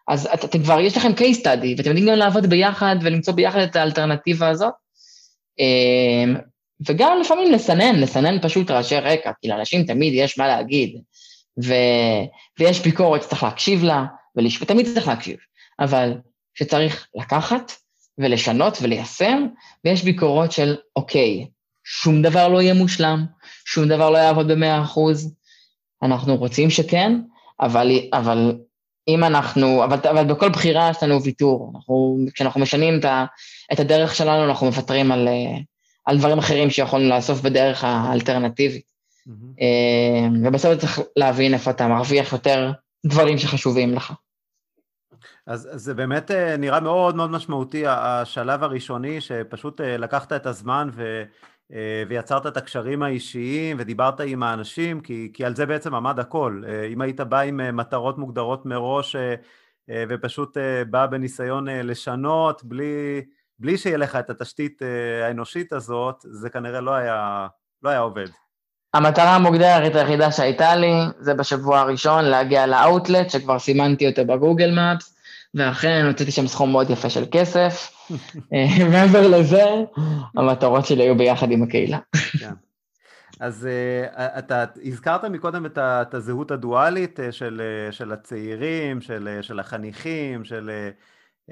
אז את, אתם כבר, יש לכם case study, ואתם יודעים גם לעבוד ביחד ולמצוא ביחד את האלטרנטיבה הזאת. אה, וגם לפעמים לסנן, לסנן פשוט רעשי רקע, כי לאנשים תמיד יש מה להגיד, ו, ויש ביקורת שצריך להקשיב לה, ותמיד צריך להקשיב, אבל שצריך לקחת ולשנות וליישם, ויש ביקורות של, אוקיי, שום דבר לא יהיה מושלם, שום דבר לא יעבוד במאה אחוז, אנחנו רוצים שכן, אבל, אבל אם אנחנו, אבל, אבל בכל בחירה יש לנו ויתור. אנחנו, כשאנחנו משנים את, ה, את הדרך שלנו, אנחנו מוותרים על, על דברים אחרים שיכולנו לאסוף בדרך האלטרנטיבית. Mm-hmm. ובסוף צריך להבין איפה אתה מרוויח יותר דברים שחשובים לך. אז, זה באמת אה, נראה מאוד מאוד משמעותי, השלב הראשוני, שפשוט אה, לקחת את הזמן ו, אה, ויצרת את הקשרים האישיים ודיברת עם האנשים, כי, כי על זה בעצם עמד הכל. אם היית בא עם מטרות מוגדרות מראש ופשוט בא בניסיון לשנות, בלי, בלי שיהיה לך את התשתית האנושית הזאת, זה כנראה לא היה, לא היה עובד. המטרה המוגדרת היחידה שהייתה לי, זה בשבוע הראשון להגיע לאאוטלט, שכבר סימנתי אותו בגוגל מאפס, ואכן הוצאתי שם סכום מאוד יפה של כסף. אה, מעבר לזה, המטרות שלי היו ביחד עם הקהילה. כן. אז uh, אתה הזכרת מקודם את, ה, את הזהות הדואלית של, של הצעירים, של, של החניכים, של,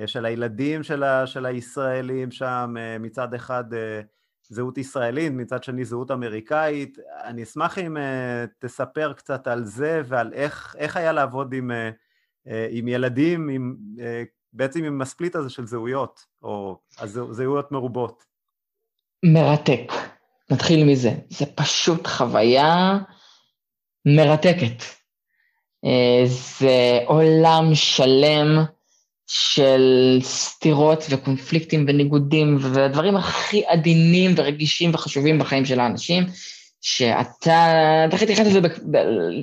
של הילדים של, ה, של הישראלים שם, מצד אחד זהות ישראלית, מצד שני זהות אמריקאית. אני אשמח אם uh, תספר קצת על זה ועל איך, איך היה לעבוד עם, עם ילדים, עם, uh, בעצם עם הספליט הזה של זהויות, או זהויות מרובות. מרתק. נתחיל מזה. זה פשוט חוויה מרתקת. זה עולם שלם. של סתירות וקונפליקטים וניגודים והדברים הכי עדינים ורגישים וחשובים בחיים של האנשים, שאתה, אתה צריך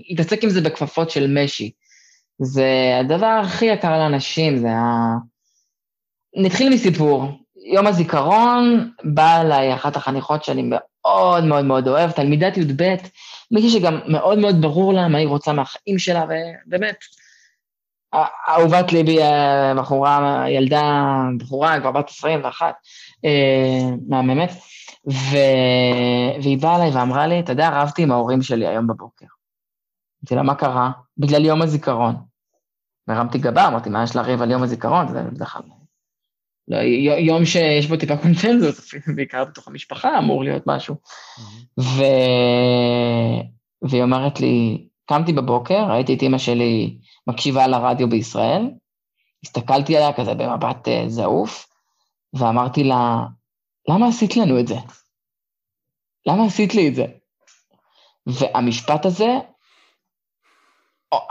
להתעסק עם זה בכפפות של משי. זה הדבר הכי יקר לאנשים, זה ה... נתחיל מסיפור. יום הזיכרון, באה אליי אחת החניכות שאני מאוד מאוד מאוד אוהב, תלמידת י"ב, מישהי שגם מאוד מאוד ברור לה מה היא רוצה מהחיים שלה, ובאמת, אהובת ליבי, בחורה, ילדה, בחורה, כבר בת 21, אה, מהממת, ו... והיא באה אליי ואמרה לי, אתה יודע, רבתי עם ההורים שלי היום בבוקר. אמרתי לה, מה קרה? בגלל יום הזיכרון. והרמתי גבה, אמרתי, מה יש לריב על יום הזיכרון? זה בדרך כלל... לא, יום שיש בו טיפה קונצנזוס, בעיקר בתוך המשפחה אמור להיות משהו. ו... והיא אומרת לי, קמתי בבוקר, ראיתי את אימא שלי מקשיבה לרדיו בישראל, הסתכלתי עליה כזה במבט uh, זעוף, ואמרתי לה, למה עשית לנו את זה? למה עשית לי את זה? והמשפט הזה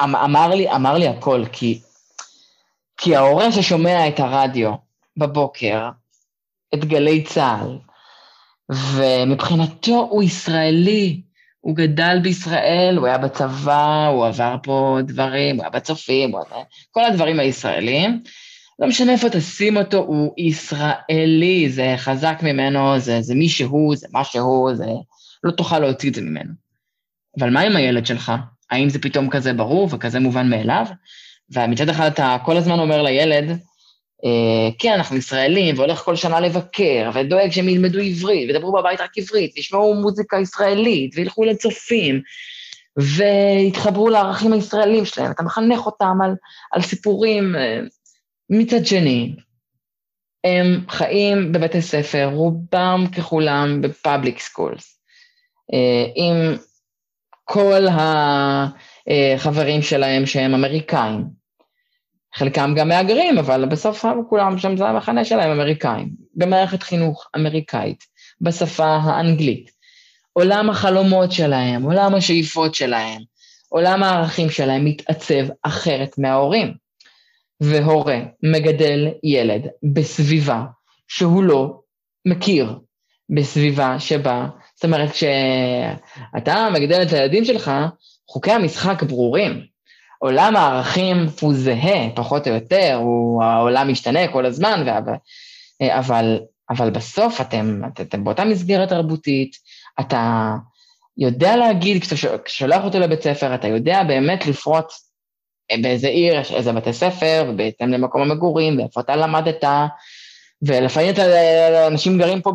אמר לי, אמר לי הכל, כי, כי ההורה ששומע את הרדיו בבוקר, את גלי צה"ל, ומבחינתו הוא ישראלי, הוא גדל בישראל, הוא היה בצבא, הוא עבר פה דברים, הוא היה בצופים, הוא. כל הדברים הישראלים. לא משנה איפה תשים אותו, הוא ישראלי, זה חזק ממנו, זה, זה מי שהוא, זה מה שהוא, זה... לא תוכל להוציא את זה ממנו. אבל מה עם הילד שלך? האם זה פתאום כזה ברור וכזה מובן מאליו? ומצד אחד אתה כל הזמן אומר לילד, אה, כן, אנחנו ישראלים, והולך כל שנה לבקר, ודואג שהם ילמדו עברית, וידברו בבית רק עברית, וישמעו מוזיקה ישראלית, וילכו לצופים, ויתחברו לערכים הישראלים שלהם, אתה מחנך אותם על, על סיפורים. אה, מצד שני, הם חיים בבתי ספר, רובם ככולם ב public schools, עם כל החברים שלהם שהם אמריקאים, חלקם גם מהגרים, אבל בסוף כולם שם זה המחנה שלהם אמריקאים, במערכת חינוך אמריקאית, בשפה האנגלית. עולם החלומות שלהם, עולם השאיפות שלהם, עולם הערכים שלהם מתעצב אחרת מההורים. והורה מגדל ילד בסביבה שהוא לא מכיר, בסביבה שבה, זאת אומרת, כשאתה מגדל את הילדים שלך, חוקי המשחק ברורים. עולם הערכים הוא זהה, פחות או יותר, הוא, העולם משתנה כל הזמן, אבל, אבל בסוף אתם, אתם באותה מסגרת תרבותית, אתה יודע להגיד, כשאתה שולח אותו לבית ספר, אתה יודע באמת לפרוט באיזה עיר איזה בתי ספר, ובהתאם למקום המגורים, ואיפה אתה למדת, ולפעמים אתה, אנשים גרים פה,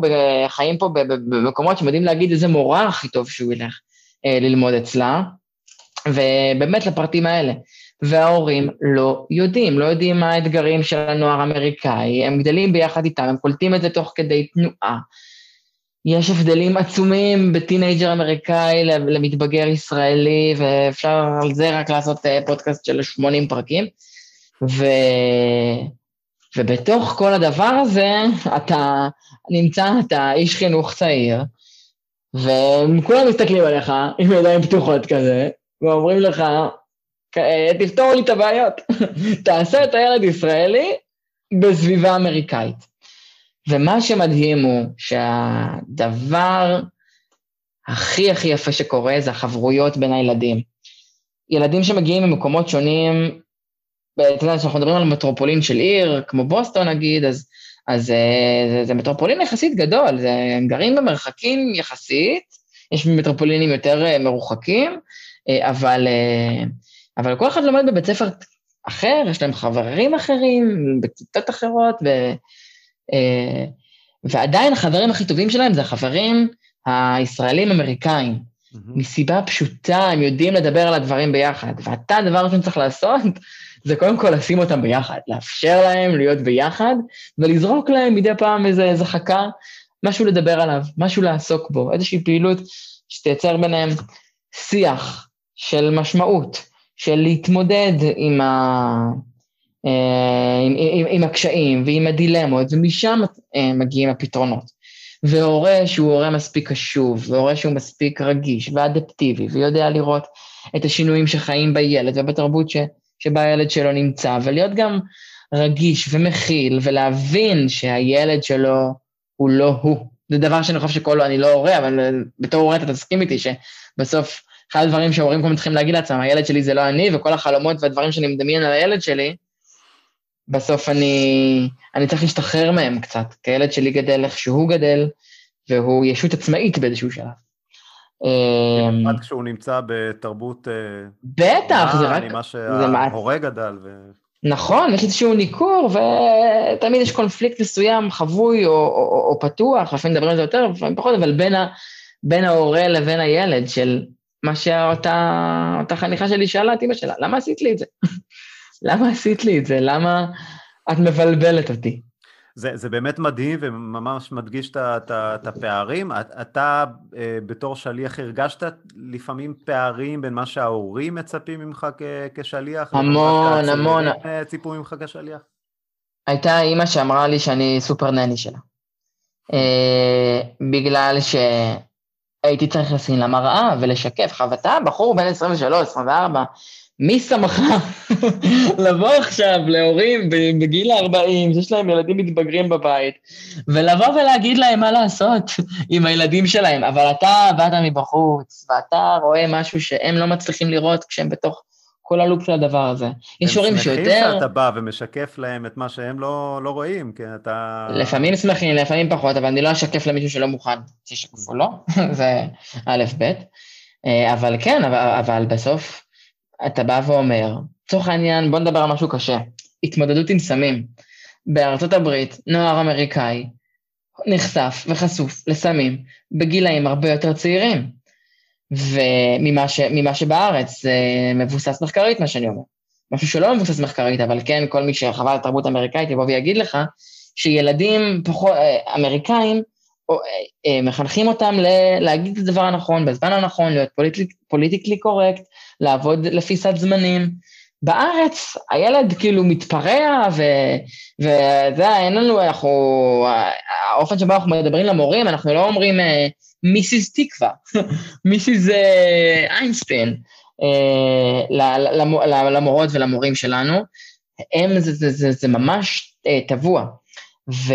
חיים פה במקומות שהם יודעים להגיד איזה מורה הכי טוב שהוא ילך אה, ללמוד אצלה, ובאמת לפרטים האלה. וההורים לא יודעים, לא יודעים מה האתגרים של הנוער האמריקאי, הם גדלים ביחד איתם, הם קולטים את זה תוך כדי תנועה. יש הבדלים עצומים בטינג'ר אמריקאי למתבגר ישראלי, ואפשר על זה רק לעשות אה, פודקאסט של 80 פרקים. ו... ובתוך כל הדבר הזה, אתה נמצא, אתה איש חינוך צעיר, וכולם מסתכלים עליך עם ידיים פתוחות כזה, ואומרים לך, תפתור לי את הבעיות. תעשה את הילד ישראלי בסביבה אמריקאית. ומה שמדהים הוא שהדבר הכי הכי יפה שקורה זה החברויות בין הילדים. ילדים שמגיעים ממקומות שונים, אתה יודע, כשאנחנו מדברים על מטרופולין של עיר, כמו בוסטון נגיד, אז, אז אה, זה, זה מטרופולין יחסית גדול, זה, הם גרים במרחקים יחסית, יש מטרופולינים יותר אה, מרוחקים, אה, אבל, אבל כל אחד לומד בבית ספר אחר, יש להם חברים אחרים, בכיתות אחרות, ו, ועדיין החברים הכי טובים שלהם זה החברים הישראלים-אמריקאים. Mm-hmm. מסיבה פשוטה, הם יודעים לדבר על הדברים ביחד. ואתה, הדבר הראשון שצריך לעשות, זה קודם כל לשים אותם ביחד, לאפשר להם להיות ביחד, ולזרוק להם מדי פעם איזה, איזה חכה, משהו לדבר עליו, משהו לעסוק בו, איזושהי פעילות שתייצר ביניהם שיח של משמעות, של להתמודד עם, ה... אה, עם, עם, עם הקשיים ועם הדילמות, ומשם אה, מגיעים הפתרונות. והורה שהוא הורה מספיק קשוב, והורה שהוא מספיק רגיש ואדפטיבי, ויודע לראות את השינויים שחיים בילד ובתרבות ש, שבה הילד שלו נמצא, ולהיות גם רגיש ומכיל, ולהבין שהילד שלו הוא לא הוא. זה דבר שאני חושב שכל, אני לא הורה, אבל בתור הורה אתה תסכים איתי שבסוף אחד הדברים שההורים כבר צריכים להגיד לעצמם, הילד שלי זה לא אני, וכל החלומות והדברים שאני מדמיין על הילד שלי, בסוף אני, אני צריך להשתחרר מהם קצת, כי הילד שלי גדל איך שהוא גדל, והוא ישות עצמאית באיזשהו שלב. עד אמ, כשהוא נמצא בתרבות... אה, בטח, זה רק... ממה שההורה גדל. ו... נכון, יש איזשהו ניכור, ותמיד יש קונפליקט מסוים, חבוי או, או, או, פתוח, לפעמים מדברים על זה יותר, לפעמים פחות, אבל בין, ה, בין ההורה לבין הילד, של מה שאותה חניכה שלי שאלה את אמא שלה, למה עשית לי את זה? למה עשית לי את זה? למה את מבלבלת אותי? זה, זה באמת מדהים וממש מדגיש את הפערים. אתה אה, בתור שליח הרגשת לפעמים פערים בין מה שההורים מצפים ממך כשליח? המון, המון. אה, ציפו ממך כשליח? הייתה אימא שאמרה לי שאני סופר נני שלה. אה, בגלל שהייתי צריך לשים לה מראה ולשקף. חוותה בחור בן 23, 24, מי שמך לבוא עכשיו להורים בגיל ה-40, שיש להם ילדים מתבגרים בבית, ולבוא ולהגיד להם מה לעשות עם הילדים שלהם, אבל אתה באת מבחוץ, ואתה רואה משהו שהם לא מצליחים לראות כשהם בתוך כל הלופ של הדבר הזה. יש הורים שיותר... הם שמחים שאתה בא ומשקף להם את מה שהם לא, לא רואים, כי אתה... לפעמים שמחים, לפעמים פחות, אבל אני לא אשקף למישהו שלא מוכן. שישקפו לו, זה א', ב', אה, אבל כן, אבל, אבל בסוף... אתה בא ואומר, לצורך העניין, בוא נדבר על משהו קשה, התמודדות עם סמים. בארצות הברית, נוער אמריקאי נחשף וחשוף לסמים בגילאים הרבה יותר צעירים. וממה ש, שבארץ זה מבוסס מחקרית, מה שאני אומר. משהו שלא מבוסס מחקרית, אבל כן, כל מי שחווה את התרבות האמריקאית יבוא ויגיד לך שילדים פחות, אה, אמריקאים, מחנכים אותם ל, להגיד את הדבר הנכון, בזמן הנכון, להיות politically correct, לעבוד לפי סד זמנים. בארץ הילד כאילו מתפרע, וזה, אין לנו, אנחנו, האופן שבו אנחנו מדברים למורים, אנחנו לא אומרים Mrs. תקווה, Mrs. איינסטיין, למורות ולמורים שלנו. הם, זה, זה, זה, זה ממש טבוע. ו,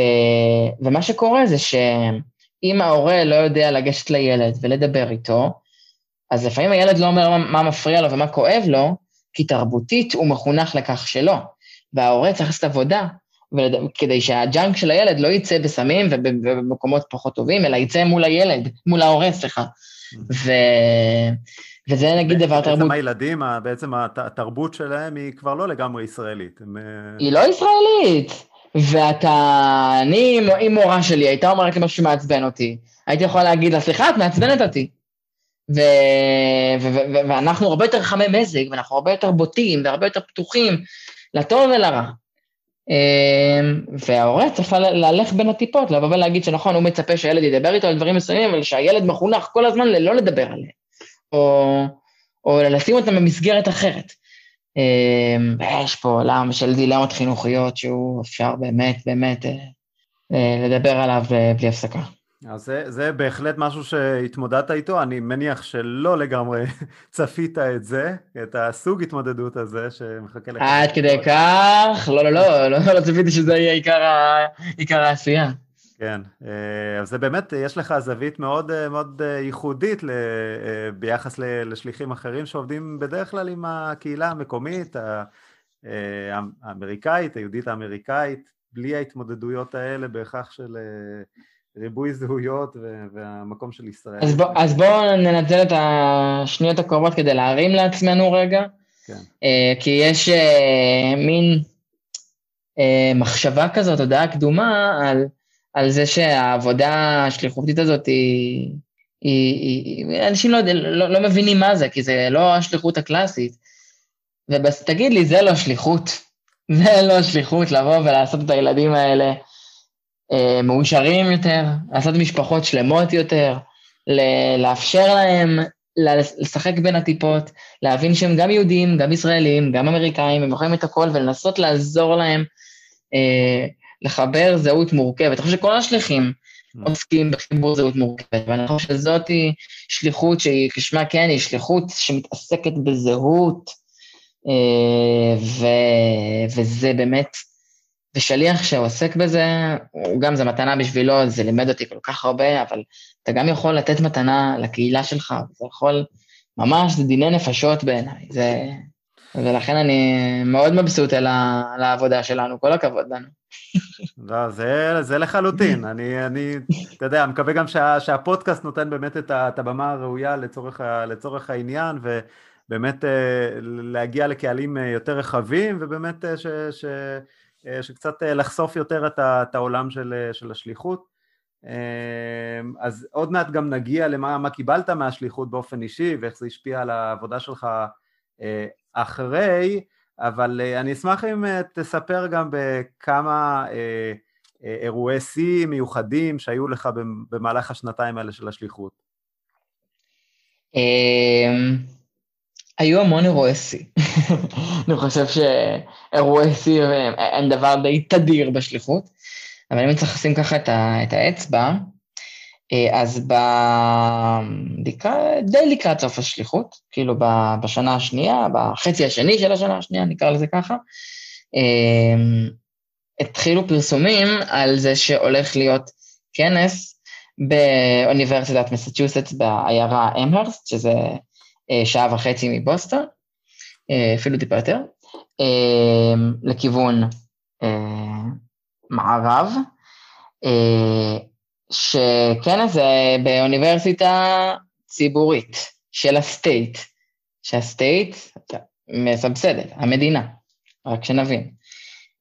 ומה שקורה זה שאם ההורה לא יודע לגשת לילד ולדבר איתו, אז לפעמים הילד לא אומר מה מפריע לו ומה כואב לו, כי תרבותית הוא מחונך לכך שלא. וההורה צריך לעשות עבודה, כדי שהג'אנק של הילד לא יצא בסמים ובמקומות פחות טובים, אלא יצא מול הילד, מול ההורה, סליחה. ו... וזה נגיד דבר תרבות. בעצם הילדים, בעצם התרבות שלהם היא כבר לא לגמרי ישראלית. הם... אה, היא לא ישראלית. ואתה, אני, אם מורה שלי הייתה אומרת לי משהו שמעצבן אותי, הייתי יכול להגיד לה, סליחה, את מעצבנת אותי. ו... ו... ו... ו... ואנחנו הרבה יותר חמי מזג, ואנחנו הרבה יותר בוטים, והרבה יותר פתוחים, לטוב ולרע. אמ, וההורה צריך להלך בין הטיפות, לבוא ולהגיד שנכון, הוא מצפה שהילד ידבר איתו על דברים מסוימים, אבל שהילד מחונך כל הזמן ללא לדבר עליהם, או, או לשים אותם במסגרת אחרת. אמ, יש פה עולם של דילמות חינוכיות שהוא אפשר באמת, באמת אה, אה, לדבר עליו בלי הפסקה. אז זה, זה בהחלט משהו שהתמודדת איתו, אני מניח שלא לגמרי צפית את זה, את הסוג התמודדות הזה שמחכה לך. עד כדי כך? לא, לא, לא, לא, לא צפיתי שזה יהיה עיקר. עיקר העשייה. כן, אה, אז זה באמת, יש לך זווית מאוד, אה, מאוד אה, ייחודית ביחס לשליחים אחרים שעובדים בדרך כלל עם הקהילה המקומית, האמריקאית, היהודית האמריקאית, בלי ההתמודדויות האלה בהכרח של ריבוי זהויות והמקום של ישראל. אז, בוא, אז בואו ננצל את השניות הקרובות כדי להרים לעצמנו רגע, כן. כי יש מין מחשבה כזאת, הודעה קדומה על על זה שהעבודה השליחותית הזאת היא... היא, היא אנשים לא, לא, לא מבינים מה זה, כי זה לא השליחות הקלאסית. ותגיד לי, זה לא שליחות. זה לא שליחות לבוא ולעשות את הילדים האלה אה, מאושרים יותר, לעשות משפחות שלמות יותר, ל- לאפשר להם לשחק בין הטיפות, להבין שהם גם יהודים, גם ישראלים, גם אמריקאים, הם יכולים את הכל, ולנסות לעזור להם אה, לחבר זהות מורכבת. אני חושב שכל השליחים mm. עוסקים בחיבור זהות מורכבת, ואני חושב שזאת היא שליחות שהיא, כשמה כן, היא שליחות שמתעסקת בזהות, אה, ו, וזה באמת, ושליח שעוסק בזה, הוא גם, זה מתנה בשבילו, זה לימד אותי כל כך הרבה, אבל אתה גם יכול לתת מתנה לקהילה שלך, זה יכול, ממש, זה דיני נפשות בעיניי, זה... ולכן אני מאוד מבסוט על, העבודה שלנו, כל הכבוד לנו. לא, זה, זה לחלוטין. אני, אני, אתה יודע, מקווה גם שה, שהפודקאסט נותן באמת את, ה, את הבמה הראויה לצורך, לצורך העניין, ובאמת אה, להגיע לקהלים אה, יותר רחבים, ובאמת אה, ש, ש, שקצת לחשוף יותר את, ה, את העולם של, של השליחות. אז עוד מעט גם נגיע למה קיבלת מהשליחות באופן אישי, ואיך זה השפיע על העבודה שלך אחרי, אבל אה, אני אשמח אם אה, תספר גם בכמה אה, אירועי שיא מיוחדים שהיו לך במהלך השנתיים האלה של השליחות. אמ, היו המון אירועי שיא. אני חושב שאירועי שיא הם דבר די תדיר בשליחות, אבל אם צריך לשים ככה את האצבע, אז ב... די לקראת סוף השליחות, כאילו בשנה השנייה, בחצי השני של השנה השנייה, נקרא לזה ככה, אה, התחילו פרסומים על זה שהולך להיות כנס באוניברסיטת מסצ'וסטס בעיירה אמהרסט, שזה אה, שעה וחצי מבוסטון, אפילו טיפה יותר, לכיוון מערב. שכנס זה באוניברסיטה ציבורית של ה state, שה state מסבסדת, המדינה, רק שנבין.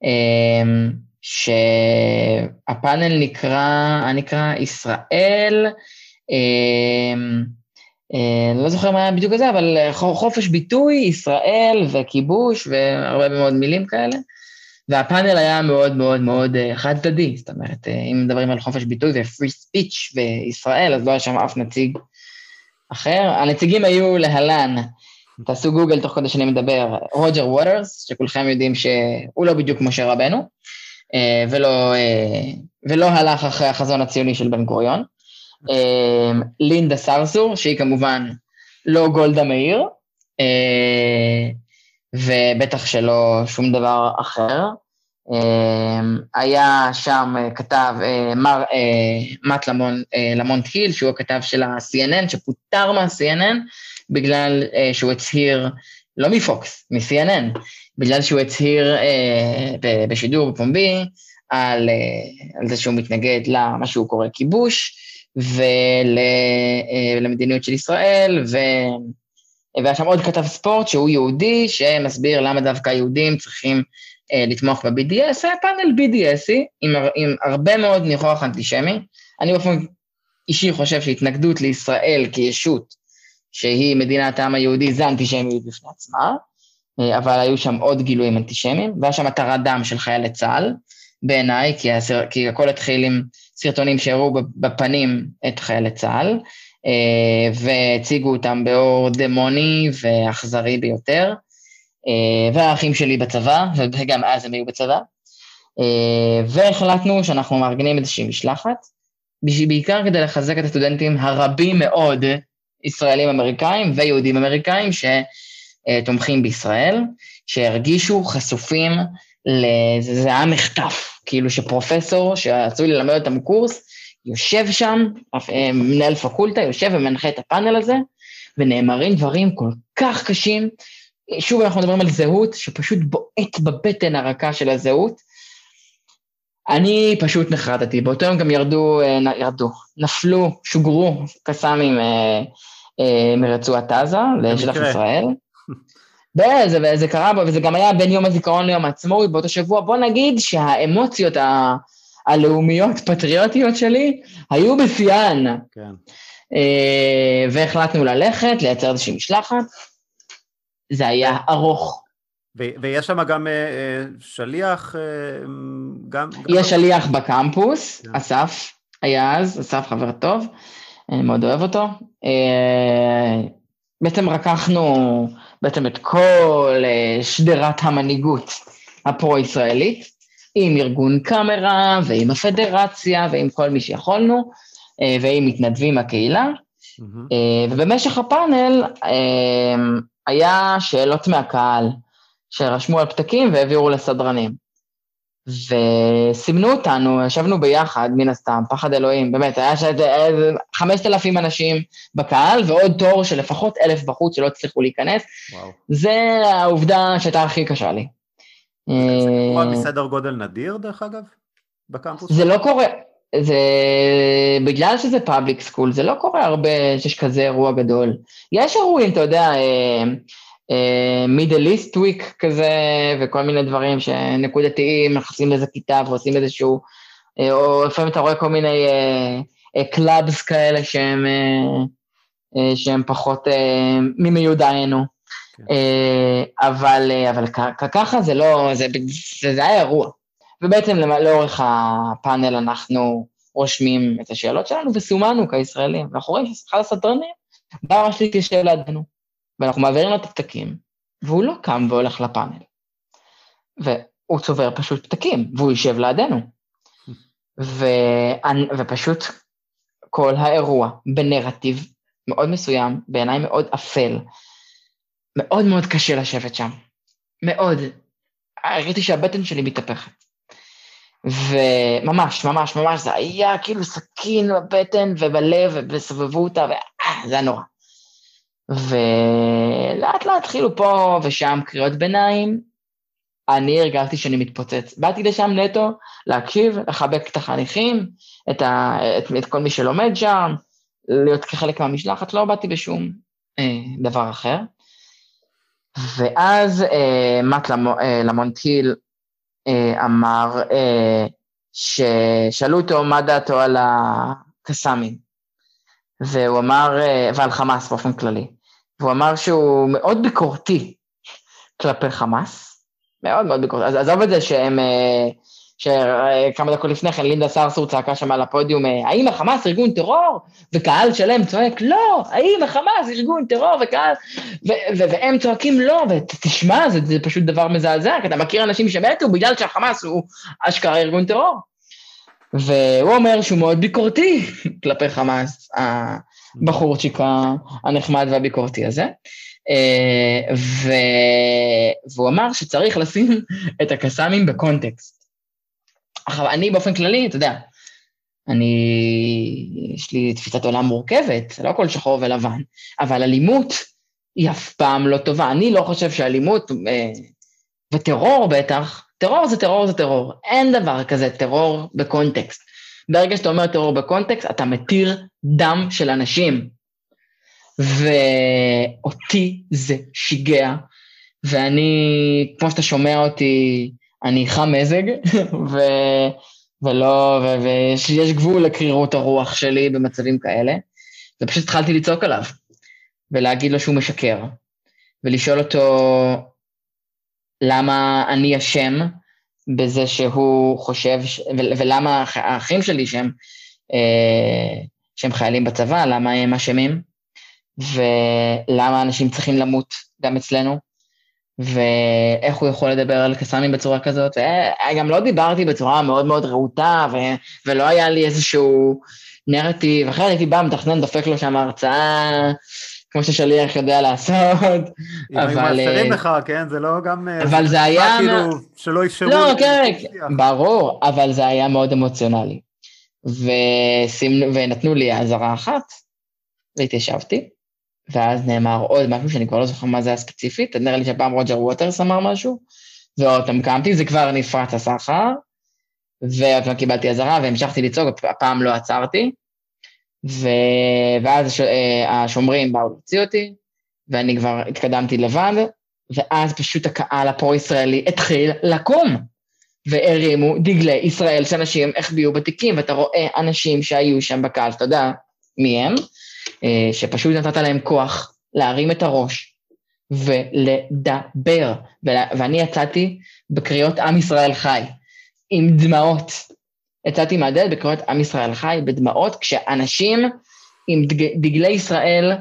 אמ, שהפאנל נקרא, נקרא ישראל, אמ, אה, לא זוכר מה היה בדיוק הזה, אבל חופש ביטוי, ישראל וכיבוש והרבה מאוד מילים כאלה. והפאנל היה מאוד מאוד מאוד אה, חד-צדדי, זאת אומרת, אה, אם מדברים על חופש ביטוי ו-free speech בישראל, אז לא היה שם אף נציג אחר. הנציגים היו להלן, תעשו גוגל תוך כדי שאני מדבר, רוג'ר ווטרס, שכולכם יודעים שהוא לא בדיוק משה רבנו, אה, ולא, ולא הלך אחרי החזון הציוני של בן גוריון. לינדה סרסור, שהיא כמובן לא גולדה מאיר, ובטח שלא שום דבר אחר. אמ, היה שם אה, כתב אה, מר אה, מאט למון, למונט היל, שהוא הכתב של ה-CNN, שפוטר מה-CNN בגלל שהוא הצהיר, לא מפוקס, מ-CNN, בגלל שהוא הצהיר בשידור בפומבי על, על זה שהוא מתנגד למה שהוא קורא כיבוש, ולמדיניות של ישראל, ו... והיה שם עוד כתב ספורט שהוא יהודי, שמסביר למה דווקא יהודים צריכים אה, לתמוך ב-BDS, היה פאנל BDSי עם, עם הרבה מאוד ניחוח אנטישמי. אני באופן אישי חושב שהתנגדות לישראל כישות, שהיא מדינת העם היהודי, זה אנטישמיות בפני עצמה, אה, אבל היו שם עוד גילויים אנטישמיים, והיה שם התרת דם של חיילי צה"ל, בעיניי, כי, כי הכל התחיל עם סרטונים שהראו בפנים את חיילי צה"ל, והציגו אותם באור דמוני ואכזרי ביותר. אה, והאחים שלי בצבא, וגם אז הם היו בצבא. אה, והחלטנו שאנחנו מארגנים איזושהי משלחת בעיקר כדי לחזק את הסטודנטים הרבים מאוד, ישראלים אמריקאים ויהודים אמריקאים שתומכים בישראל, שהרגישו חשופים, לזה זה היה מחטף, כאילו שפרופסור שעשוי ללמד אותם קורס, יושב שם, מנהל פקולטה, יושב ומנחה את הפאנל הזה, ונאמרים דברים כל כך קשים. שוב, אנחנו מדברים על זהות, שפשוט בועט בבטן הרכה של הזהות. אני פשוט נחרדתי. באותו יום גם ירדו, אה, ירדו, נפלו, שוגרו קסאמים אה, אה, מרצועת עזה לשלח ישראל. וזה, וזה קרה, וזה גם היה בין יום הזיכרון ליום העצמאות באותו שבוע. בוא נגיד שהאמוציות ה... הלאומיות, פטריוטיות שלי, היו בשיאן. כן. אה, והחלטנו ללכת, לייצר איזושהי משלחת. זה היה ארוך. ויש שם גם אה, שליח, אה, גם... יש שליח בקמפוס, כן. אסף היה אז, אסף חבר טוב, אני מאוד אוהב אותו. בעצם רקחנו בעצם את כל שדרת המנהיגות הפרו-ישראלית, עם ארגון קאמרה ועם הפדרציה ועם כל מי שיכולנו, אה, ועם מתנדבים מהקהילה. Mm-hmm. ובמשך הפאנל אה, היה שאלות מהקהל, שרשמו על פתקים והעבירו לסדרנים. וסימנו אותנו, ישבנו ביחד, מן הסתם, פחד אלוהים, באמת, היה חמשת אלפים אנשים בקהל ועוד תור של לפחות אלף בחוץ שלא הצליחו להיכנס. וואו. זה העובדה שהייתה הכי קשה לי. זה קורה בסדר גודל נדיר, דרך אגב, בקמפוס? זה לא קורה, זה... בגלל שזה public school, זה לא קורה הרבה שיש כזה אירוע גדול. יש אירועים, אתה יודע, Middle East Week כזה, וכל מיני דברים שנקודתיים, נכנסים לאיזה כיתה ועושים איזשהו, אה, או לפעמים אתה רואה כל מיני clubs uh, כאלה שהם, שהם פחות ממיודענו. כן. אה, אבל, אה, אבל ככה זה לא, זה, זה, זה היה אירוע. ובעצם לאורך הפאנל אנחנו רושמים את השאלות שלנו וסומנו כישראלים. ואנחנו רואים שאחד הסדרנים בא ממש להתיישב לידינו, ואנחנו מעבירים לו את הפתקים, והוא לא קם והולך לפאנל. והוא צובר פשוט פתקים, והוא יושב לידינו. ו... ופשוט כל האירוע בנרטיב מאוד מסוים, בעיניי מאוד אפל, מאוד מאוד קשה לשבת שם. מאוד. הרגשתי שהבטן שלי מתהפכת. וממש, ממש, ממש, זה היה כאילו סכין בבטן ובלב, וסובבו אותה, וזה היה נורא. ולאט לאט התחילו פה ושם קריאות ביניים, אני הרגשתי שאני מתפוצץ. באתי לשם נטו להקשיב, לחבק את החניכים, את, ה, את, את כל מי שלומד שם, להיות כחלק מהמשלחת, לא באתי בשום אה, דבר אחר. ואז אה, מאט אה, למונטיל אה, אמר אה, ששאלו אותו מה דעתו על הקסאמים, והוא אמר, אה, ועל חמאס באופן כללי, והוא אמר שהוא מאוד ביקורתי כלפי חמאס, מאוד מאוד ביקורתי, אז עזוב את זה שהם... אה, שכמה דקות לפני כן לינדה סרסור צעקה שם על הפודיום, האם החמאס ארגון טרור? וקהל שלם צועק, לא, האם החמאס ארגון טרור? וקהל, והם צועקים לא, ותשמע, זה, זה פשוט דבר מזעזע, כי אתה מכיר אנשים שמתו בגלל שהחמאס הוא אשכרה ארגון טרור. והוא אומר שהוא מאוד ביקורתי כלפי חמאס, הבחורצ'יק הנחמד והביקורתי הזה. אה, והוא אמר שצריך לשים את הקסאמים בקונטקסט. עכשיו, אני באופן כללי, אתה יודע, אני, יש לי תפיסת עולם מורכבת, לא הכל שחור ולבן, אבל אלימות היא אף פעם לא טובה. אני לא חושב שאלימות, אה, וטרור בטח, טרור זה טרור זה טרור. אין דבר כזה טרור בקונטקסט. ברגע שאתה אומר טרור בקונטקסט, אתה מתיר דם של אנשים. ואותי זה שיגע, ואני, כמו שאתה שומע אותי, אני חם מזג, ו... ולא, ויש גבול לקרירות הרוח שלי במצבים כאלה, ופשוט התחלתי לצעוק עליו, ולהגיד לו שהוא משקר, ולשאול אותו למה אני אשם בזה שהוא חושב, ש... ולמה האחים שלי שהם, אה, שהם חיילים בצבא, למה הם אשמים, ולמה אנשים צריכים למות גם אצלנו, ואיך הוא יכול לדבר על קסאמים בצורה כזאת. וגם לא דיברתי בצורה מאוד מאוד רהוטה, ו- ולא היה לי איזשהו נרטיב, אחרי הייתי בא, מתכנן, דופק לו שם הרצאה, כמו ששליח יודע לעשות, אם אבל... מאפשרים אה, לך, כן, זה לא גם... אה, אבל זה היה... כאילו, שלא אפשרו... לא, כן. ברור, אבל זה היה מאוד אמוציונלי. וסימנו, ונתנו לי אזהרה אחת, והתיישבתי, ואז נאמר עוד משהו שאני כבר לא זוכר מה זה היה ספציפית, נראה לי שהפעם רוג'ר ווטרס אמר משהו, ועוד פעם קמתי, זה כבר נפרץ הסחר, ועוד פעם קיבלתי אזהרה והמשכתי לצעוק, הפעם לא עצרתי, ו... ואז הש... אה, השומרים באו להוציא אותי, ואני כבר התקדמתי לבד, ואז פשוט הקהל הפרו-ישראלי התחיל לקום, והרימו דגלי ישראל שאנשים החביאו בתיקים, ואתה רואה אנשים שהיו שם בקהל, שאתה יודע מי הם, שפשוט נתת להם כוח להרים את הראש ולדבר. ואני יצאתי בקריאות עם ישראל חי, עם דמעות. יצאתי מהדלת בקריאות עם ישראל חי, בדמעות, כשאנשים עם דג, דגלי ישראל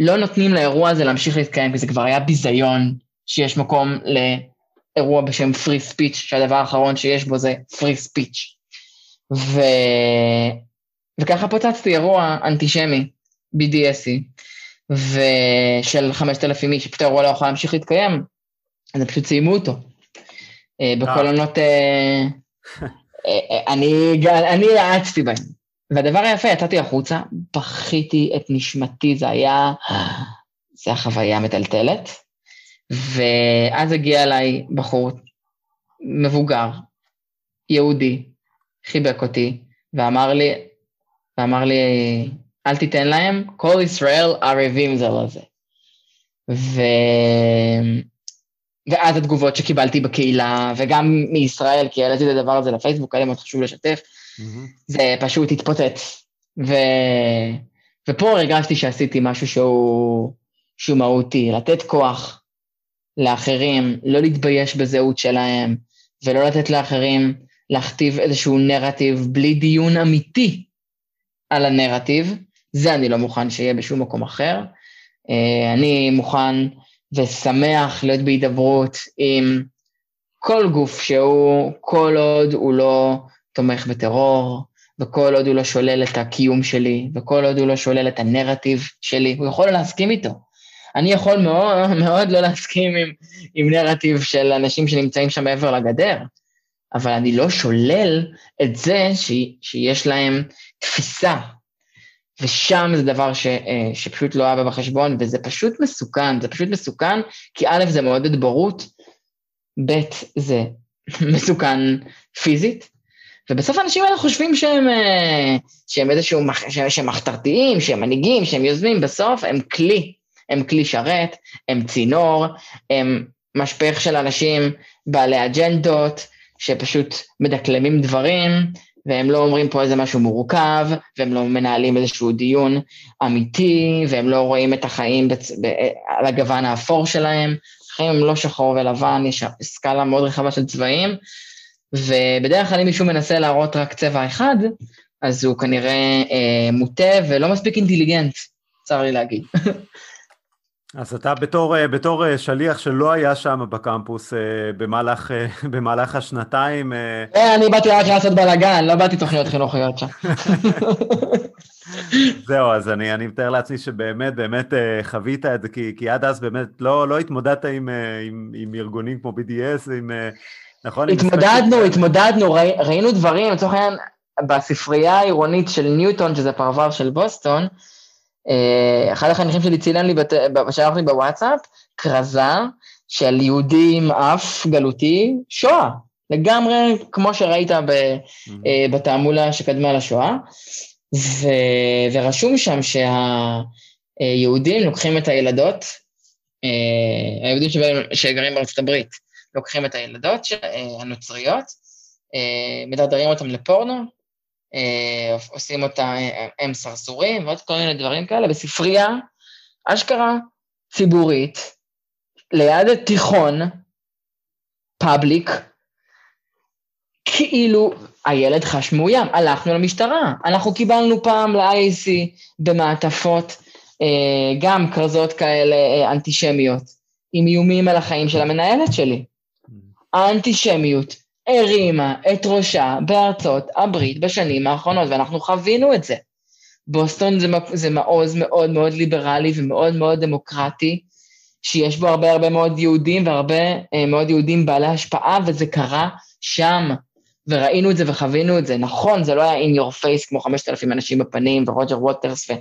לא נותנים לאירוע הזה להמשיך להתקיים, כי זה כבר היה ביזיון שיש מקום לאירוע בשם free speech, שהדבר האחרון שיש בו זה free speech. ו... וככה פוצצתי אירוע אנטישמי, BDSי, ושל 5,000 איש, שפשוט האירוע לא יכול להמשיך להתקיים, אז הם פשוט סיימו אותו. אה, בכל אה. עונות... אה, אני אני האצתי בהם. והדבר היפה, יצאתי החוצה, בכיתי את נשמתי, זה היה... זה היה חוויה מטלטלת. ואז הגיע אליי בחור מבוגר, יהודי, חיבק אותי, ואמר לי, ואמר לי, אל תיתן להם, כל ישראל ערבים זה לזה. ו... ואז התגובות שקיבלתי בקהילה, וגם מישראל, כי העליתי את הדבר הזה לפייסבוק, היה מאוד חשוב לשתף, מהמם. זה פשוט התפוצץ. ו... ופה הרגשתי שעשיתי משהו שהוא, שהוא מהותי, לתת כוח לאחרים, לא להתבייש בזהות שלהם, ולא לתת לאחרים להכתיב איזשהו נרטיב בלי דיון אמיתי על הנרטיב, זה אני לא מוכן שיהיה בשום מקום אחר. אה, אני מוכן ושמח להיות בהידברות עם כל גוף שהוא, כל עוד הוא לא תומך בטרור, וכל עוד הוא לא שולל את הקיום שלי, וכל עוד הוא לא שולל את הנרטיב שלי, הוא יכול להסכים איתו. אני יכול מאוד, מאוד לא להסכים עם, עם נרטיב של אנשים שנמצאים שם מעבר לגדר, אבל אני לא שולל את זה ש, שיש להם תפיסה, ושם זה דבר ש, אה, שפשוט לא היה בחשבון, וזה פשוט מסוכן, זה פשוט מסוכן, כי א', זה מעודד בורות, ב', זה מסוכן פיזית, ובסוף האנשים האלה חושבים שהם, אה, שהם איזשהו, שהם, שהם מחתרתיים, שהם מנהיגים, שהם יוזמים, בסוף הם כלי, הם כלי שרת, הם צינור, הם משפך של אנשים בעלי אג'נדות, שפשוט מדקלמים דברים, והם לא אומרים פה איזה משהו מורכב, והם לא מנהלים איזשהו דיון אמיתי, והם לא רואים את החיים בצ... ב... על הגוון האפור שלהם. החיים הם לא שחור ולבן, יש סקאלה מאוד רחבה של צבעים, ובדרך כלל אם מישהו מנסה להראות רק צבע אחד, אז הוא כנראה אה, מוטה ולא מספיק אינטליגנט, צר לי להגיד. אז אתה בתור, אה, בתור אה, שליח שלא היה שם בקמפוס אה, במהלך, במהלך השנתיים, אני באתי רק לעשות בלאגן, לא באתי תוכניות חינוכיות שם. זהו, אז אני, אני מתאר לעצמי שבאמת, באמת חווית את זה, כי, כי עד אז באמת לא, לא התמודדת עם, עם, עם ארגונים כמו BDS, עם, נכון? עם התמודדנו, ספקטרום. התמודדנו, ראי- ראינו דברים, לצורך העניין, בספרייה העירונית של ניוטון, שזה פרבר של בוסטון, אחד החניכים שלי צילם לי, שלח לי בוואטסאפ, כרזה של יהודי עם אף גלותי, שואה, לגמרי כמו שראית ב, אה, בתעמולה שקדמה לשואה, ו, ורשום שם שהיהודים לוקחים את הילדות, אה, היהודים שגרים- שגרים בארצות הברית, לוקחים את הילדות אה, הנוצריות, אה, מדרדרים אותם לפורנו, אה, עושים אותה, אה, הם סרסורים ועוד כל מיני דברים כאלה, בספרייה, אשכרה ציבורית, ליד תיכון, פאבליק, כאילו הילד חש מאוים, הלכנו למשטרה, אנחנו קיבלנו פעם ל-IAC במעטפות אה, גם כרזות כאלה אה, אנטישמיות, עם איומים על החיים של המנהלת שלי. האנטישמיות הרימה את ראשה בארצות הברית בשנים האחרונות, ואנחנו חווינו את זה. בוסטון זה, זה מעוז מאוד מאוד ליברלי ומאוד מאוד דמוקרטי, שיש בו הרבה הרבה מאוד יהודים והרבה אה, מאוד יהודים בעלי השפעה, וזה קרה שם, וראינו את זה וחווינו את זה. נכון, זה לא היה in your face כמו 5,000 אנשים בפנים ורוג'ר ווטרס ו,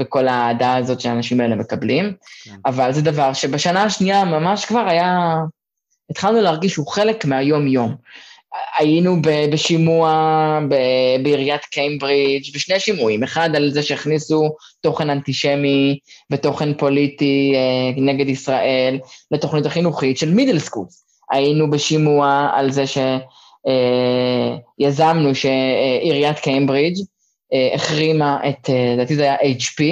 וכל האהדה הזאת שהאנשים האלה מקבלים, כן. אבל זה דבר שבשנה השנייה ממש כבר היה, התחלנו להרגיש שהוא חלק מהיום-יום. היינו בשימוע בעיריית קיימברידג' בשני שימועים, אחד על זה שהכניסו תוכן אנטישמי ותוכן פוליטי אה, נגד ישראל לתוכנית החינוכית של middle school. היינו בשימוע על זה שיזמנו אה, שעיריית קיימברידג' אה, החרימה את, לדעתי זה היה HP,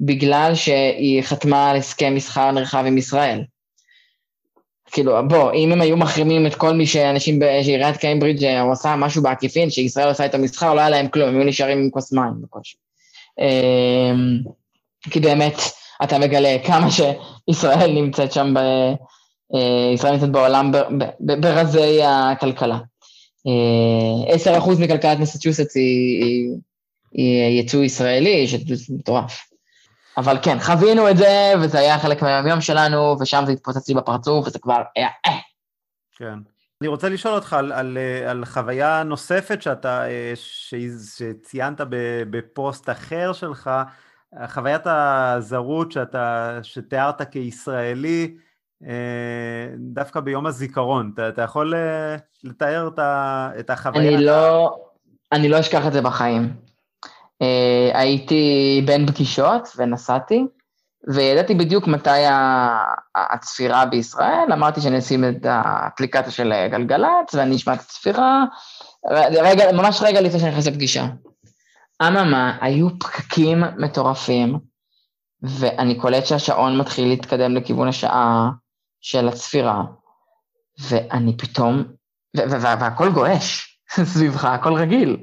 בגלל שהיא חתמה על הסכם מסחר נרחב עם ישראל. כאילו, בוא, אם הם היו מחרימים את כל מי שאנשים בעיריית קיימברידג' הוא עשה משהו בעקיפין, שישראל עושה את המסחר, לא היה להם כלום, הם היו נשארים עם כוס מים בקושי. אמ, כי באמת, אתה מגלה כמה שישראל נמצאת שם, ב, אה, ישראל נמצאת בעולם ברזי הכלכלה. אה, עשר אחוז מכלכלת מסצ'וסטס היא, היא, היא יצוא ישראלי, שזה מטורף. אבל כן, חווינו את זה, וזה היה חלק מהיום שלנו, ושם זה התפוצץ לי בפרצוף, וזה כבר היה אה. כן. אני רוצה לשאול אותך על, על, על חוויה נוספת שאתה, אה, ש, שציינת בפוסט אחר שלך, חוויית הזרות שאתה, שתיארת כישראלי, אה, דווקא ביום הזיכרון. אתה, אתה יכול לתאר את החוויה? אני לא, אני לא אשכח את זה בחיים. אה, הייתי בין פגישות ונסעתי, וידעתי בדיוק מתי הצפירה בישראל, אמרתי שאני אשים את האפליקציה של גלגלצ ואני אשמע את הצפירה, רגע, ממש רגע לפני שאני נכנס לפגישה. אממה, היו פקקים מטורפים, ואני קולט שהשעון מתחיל להתקדם לכיוון השעה של הצפירה, ואני פתאום, והכל גועש סביבך, הכל רגיל.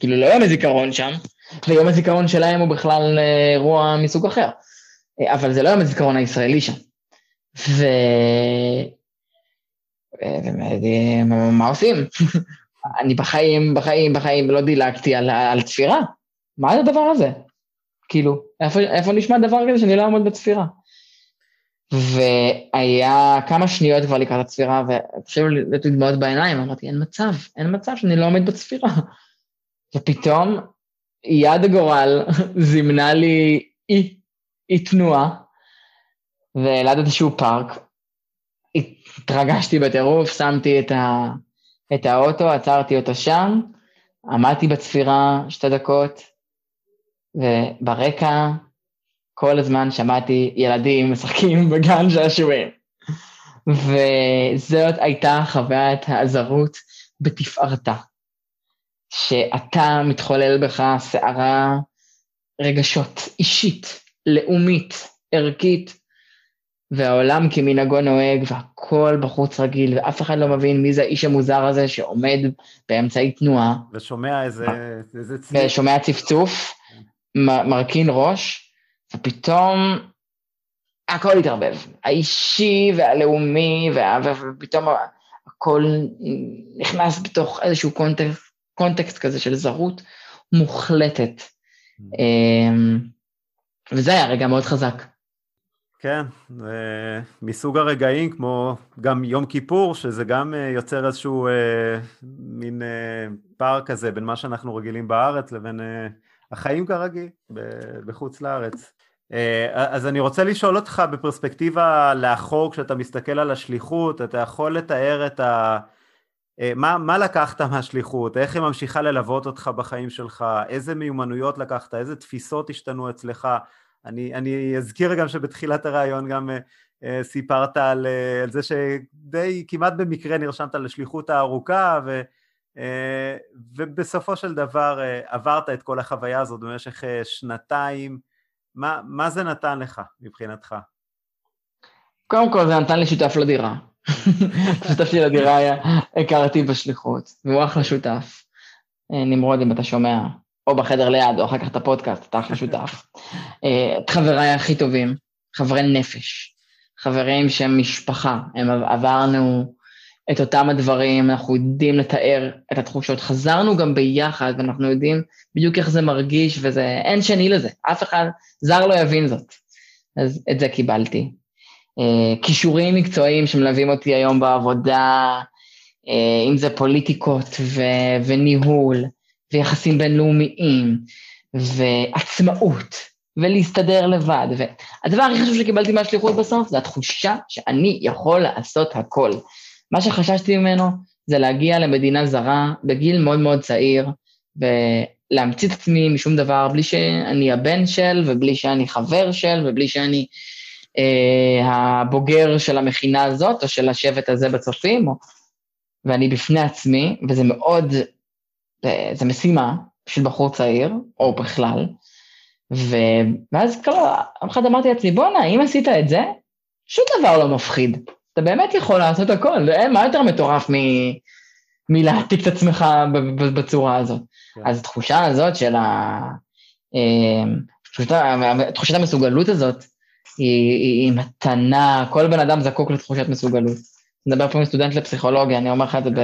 כאילו לא יום הזיכרון שם, ויום הזיכרון שלהם הוא בכלל אה, אירוע מסוג אחר. אה, אבל זה לא יום הזיכרון הישראלי שם. ו... ומה עושים? אני בחיים, בחיים, בחיים לא דילגתי על, על צפירה. מה זה הדבר הזה? כאילו, איפה, איפה נשמע דבר כזה שאני לא אעמוד בצפירה? והיה כמה שניות כבר לקראת הצפירה, והתחילו לתת דמעות בעיניים, אמרתי, אין מצב, אין מצב שאני לא עומד בצפירה. ופתאום יד הגורל זימנה לי אי, אי תנועה, וליד איזשהו פארק, התרגשתי בטירוף, שמתי את, ה, את האוטו, עצרתי אותו שם, עמדתי בצפירה שתי דקות, וברקע כל הזמן שמעתי ילדים משחקים בגן שעשועים. וזאת הייתה חוויית האזרות בתפארתה. שאתה מתחולל בך סערה רגשות אישית, לאומית, ערכית, והעולם כמנהגו נוהג, והכל בחוץ רגיל, ואף אחד לא מבין מי זה האיש המוזר הזה שעומד באמצעי תנועה. ושומע איזה, איזה צליל. ושומע צפצוף, מרכין ראש, ופתאום הכל התערבב. האישי והלאומי, וה... ופתאום הכל נכנס בתוך איזשהו קונטקסט קונטקסט כזה של זרות מוחלטת. אמ, וזה היה רגע מאוד חזק. כן, זה מסוג הרגעים כמו גם יום כיפור, שזה גם אה, יוצר איזשהו אה, מין אה, פער כזה בין מה שאנחנו רגילים בארץ לבין אה, החיים כרגיל בחוץ לארץ. אה, אז אני רוצה לשאול אותך בפרספקטיבה לאחור, כשאתה מסתכל על השליחות, אתה יכול לתאר את ה... אה, מה, מה לקחת מהשליחות? איך היא ממשיכה ללוות אותך בחיים שלך? איזה מיומנויות לקחת? איזה תפיסות השתנו אצלך? אני, אני אזכיר גם שבתחילת הראיון גם uh, uh, סיפרת על, uh, על זה שדי כמעט במקרה נרשמת לשליחות הארוכה ו, uh, ובסופו של דבר uh, עברת את כל החוויה הזאת במשך uh, שנתיים. מה, מה זה נתן לך מבחינתך? קודם כל זה נתן לי שותף לדירה. שותף שלי לדירה היה, הכרתי בשליחות, והוא אחלה שותף. אה, נמרוד, אם אתה שומע, או בחדר ליד, או אחר כך את הפודקאסט, אתה אחלה שותף. אה, את חבריי הכי טובים, חברי נפש, חברים שהם משפחה, הם עברנו את אותם הדברים, אנחנו יודעים לתאר את התחושות. חזרנו גם ביחד, ואנחנו יודעים בדיוק איך זה מרגיש, וזה, אין שני לזה, אף אחד זר לא יבין זאת. אז את זה קיבלתי. Uh, כישורים מקצועיים שמלווים אותי היום בעבודה, uh, אם זה פוליטיקות ו- וניהול, ויחסים בינלאומיים, ועצמאות, ולהסתדר לבד. והדבר הכי חשוב שקיבלתי מהשליחות בסוף, זה התחושה שאני יכול לעשות הכל. מה שחששתי ממנו זה להגיע למדינה זרה בגיל מאוד מאוד צעיר, ולהמציא את עצמי משום דבר, בלי שאני הבן של, ובלי שאני חבר של, ובלי שאני אה, הבוגר של המכינה הזאת, או של השבט הזה בצופים, או... ואני בפני עצמי, וזה מאוד, אה, זה משימה של בחור צעיר, או בכלל, ו... ואז כל אחד אמרתי לעצמי, בואנה, אם עשית את זה, שום דבר לא מפחיד. אתה באמת יכול לעשות הכל, אין מה יותר מטורף מ... מלהעתיק את עצמך בצורה הזאת. כן. אז התחושה הזאת של ה... אמ, תחושת המסוגלות הזאת, היא, היא מתנה, כל בן אדם זקוק לתחושת מסוגלות. נדבר פה עם סטודנט לפסיכולוגיה, אני אומר לך את זה ב...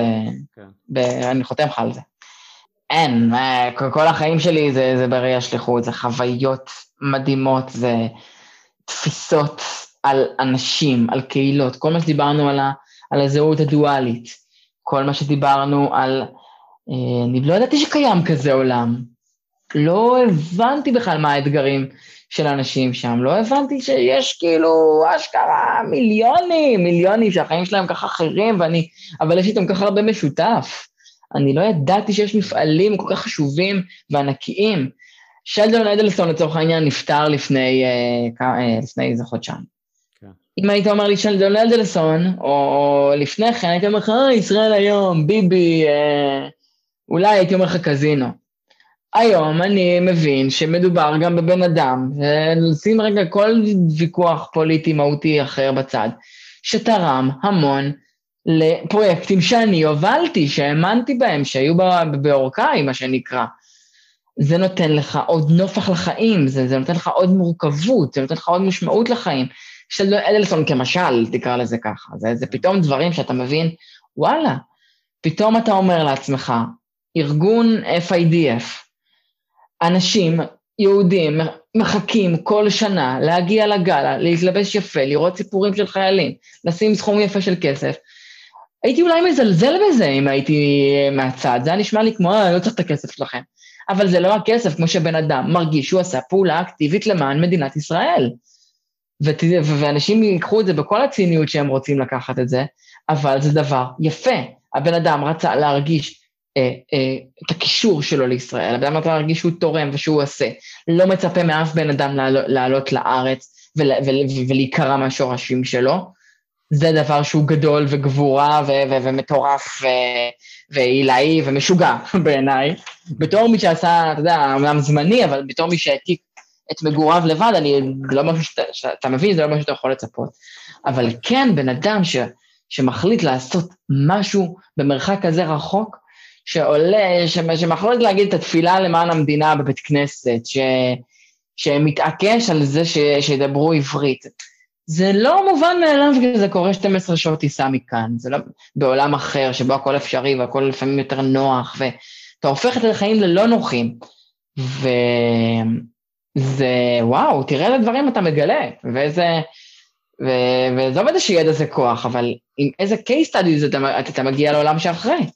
כן. ב... אני חותם לך על זה. אין, כל החיים שלי זה, זה בראי השליחות, זה חוויות מדהימות, זה תפיסות על אנשים, על קהילות, כל מה שדיברנו על, ה, על הזהות הדואלית, כל מה שדיברנו על... אה, אני לא ידעתי שקיים כזה עולם. לא הבנתי בכלל מה האתגרים של אנשים שם, לא הבנתי שיש כאילו אשכרה מיליונים, מיליונים שהחיים שלהם ככה אחרים, ואני, אבל יש איתם ככה הרבה משותף. אני לא ידעתי שיש מפעלים כל כך חשובים וענקיים. שלדון אדלסון לצורך העניין נפטר לפני, אה, אה, לפני איזה חודשיים. אם היית אומר לי שלדון אדלסון, או לפני כן, הייתי אומר לך, אה, ישראל היום, ביבי, אה, אולי הייתי אומר לך קזינו. היום אני מבין שמדובר גם בבן אדם, ולשים רגע כל ויכוח פוליטי מהותי אחר בצד, שתרם המון לפרויקטים שאני הובלתי, שהאמנתי בהם, שהיו באורכאי, מה שנקרא. זה נותן לך עוד נופח לחיים, זה, זה נותן לך עוד מורכבות, זה נותן לך עוד משמעות לחיים. של אדלסון כמשל, תקרא לזה ככה. זה, זה פתאום דברים שאתה מבין, וואלה, פתאום אתה אומר לעצמך, ארגון FIDF, אנשים יהודים מחכים כל שנה להגיע לגלה, להתלבש יפה, לראות סיפורים של חיילים, לשים סכום יפה של כסף. הייתי אולי מזלזל בזה אם הייתי מהצד, זה היה נשמע לי כמו, אה, לא צריך את הכסף שלכם. אבל זה לא הכסף, כמו שבן אדם מרגיש שהוא עשה פעולה אקטיבית למען מדינת ישראל. ות, ואנשים ייקחו את זה בכל הציניות שהם רוצים לקחת את זה, אבל זה דבר יפה. הבן אדם רצה להרגיש אה, אה, את הקישור שלו לישראל, הבן אדם רצה להרגיש שהוא תורם ושהוא עושה. לא מצפה מאף בן אדם לעלות, לארץ ול, ול, ולהיקרע מהשורשים שלו. זה דבר שהוא גדול וגבורה ומטורף ועילאי ומשוגע בעיניי. בתור מי שעשה, אתה יודע, אמנם זמני, אבל בתור מי שהעתיק את מגוריו לבד, אני לא משהו שאתה, שאתה מבין, זה לא משהו שאתה יכול לצפות. אבל כן, בן אדם ש, שמחליט לעשות משהו במרחק כזה רחוק, שעולה, שמחליט להגיד את התפילה למען המדינה בבית כנסת, ש, שמתעקש על זה ש, שידברו עברית. זה לא מובן מאליו שזה קורה 12 שעות טיסה מכאן, זה לא בעולם אחר שבו הכל אפשרי והכל לפעמים יותר נוח, ואתה הופך את החיים ללא נוחים. ו... זה וואו, תראה איזה דברים אתה מגלה, ואיזה... ו... ועזוב איזה שידע זה כוח, אבל עם איזה case studies אתה, אתה מגיע לעולם שאחרי.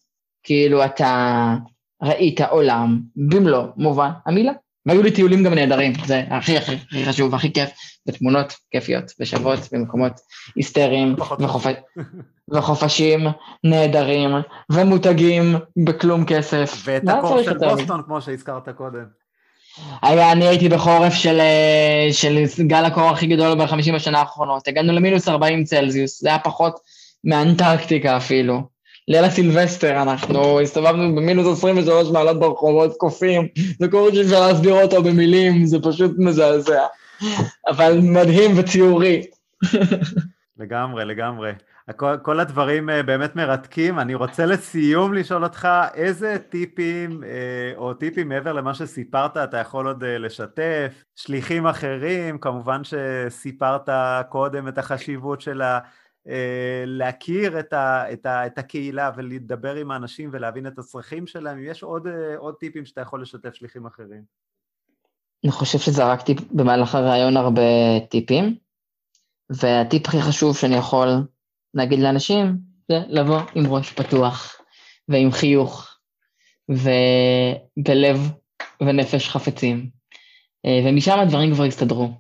כאילו, אתה ראית עולם במלוא מובן המילה. והיו לי טיולים גם נהדרים, זה הכי הכי, הכי חשוב, הכי כיף, ותמונות כיפיות ושוות במקומות היסטריים וחופ... וחופשים נהדרים ומותגים בכלום כסף. ואת הקור של בוסטון, כמו שהזכרת קודם. היה, אני הייתי בחורף של, אה, של גל הקור הכי גדול בחמישים השנה האחרונות. הגענו למינוס 40 צלזיוס, זה היה פחות מאנטרקטיקה אפילו. ליל הסילבסטר, אנחנו הסתובבנו במינוס 23 מעלות ברחובות קופים, זה קוראים שאי אפשר להסביר אותו במילים, זה פשוט מזעזע. אבל מדהים וציורי. לגמרי, לגמרי. כל, כל הדברים אה, באמת מרתקים. אני רוצה לסיום לשאול אותך, איזה טיפים, אה, או טיפים מעבר למה שסיפרת, אתה יכול עוד אה, לשתף? שליחים אחרים, כמובן שסיפרת קודם את החשיבות של להכיר את, ה, את, ה, את הקהילה ולדבר עם האנשים ולהבין את הצרכים שלהם, אם יש עוד, אה, עוד טיפים שאתה יכול לשתף שליחים אחרים. אני חושב שזרקתי במהלך הראיון הרבה טיפים, והטיפ הכי חשוב שאני יכול להגיד לאנשים זה לבוא עם ראש פתוח ועם חיוך ובלב ונפש חפצים, אה, ומשם הדברים כבר יסתדרו.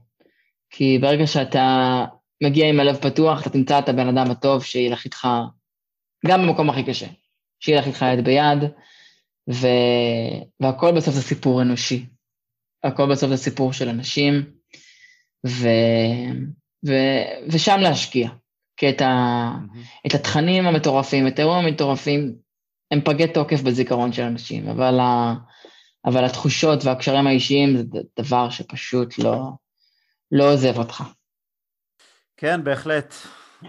כי ברגע שאתה מגיע עם הלב פתוח, אתה תמצא את הבן אדם הטוב שילך איתך, גם במקום הכי קשה, שילך איתך יד ביד, ו... והכל בסוף זה סיפור אנושי. הכל בסוף זה סיפור של אנשים, ו... ו... ושם להשקיע. כי את, ה... mm-hmm. את התכנים המטורפים, את האירועים המטורפים, הם פגי תוקף בזיכרון של אנשים, אבל, ה... אבל התחושות והקשרים האישיים זה דבר שפשוט לא, לא עוזב אותך. כן, בהחלט.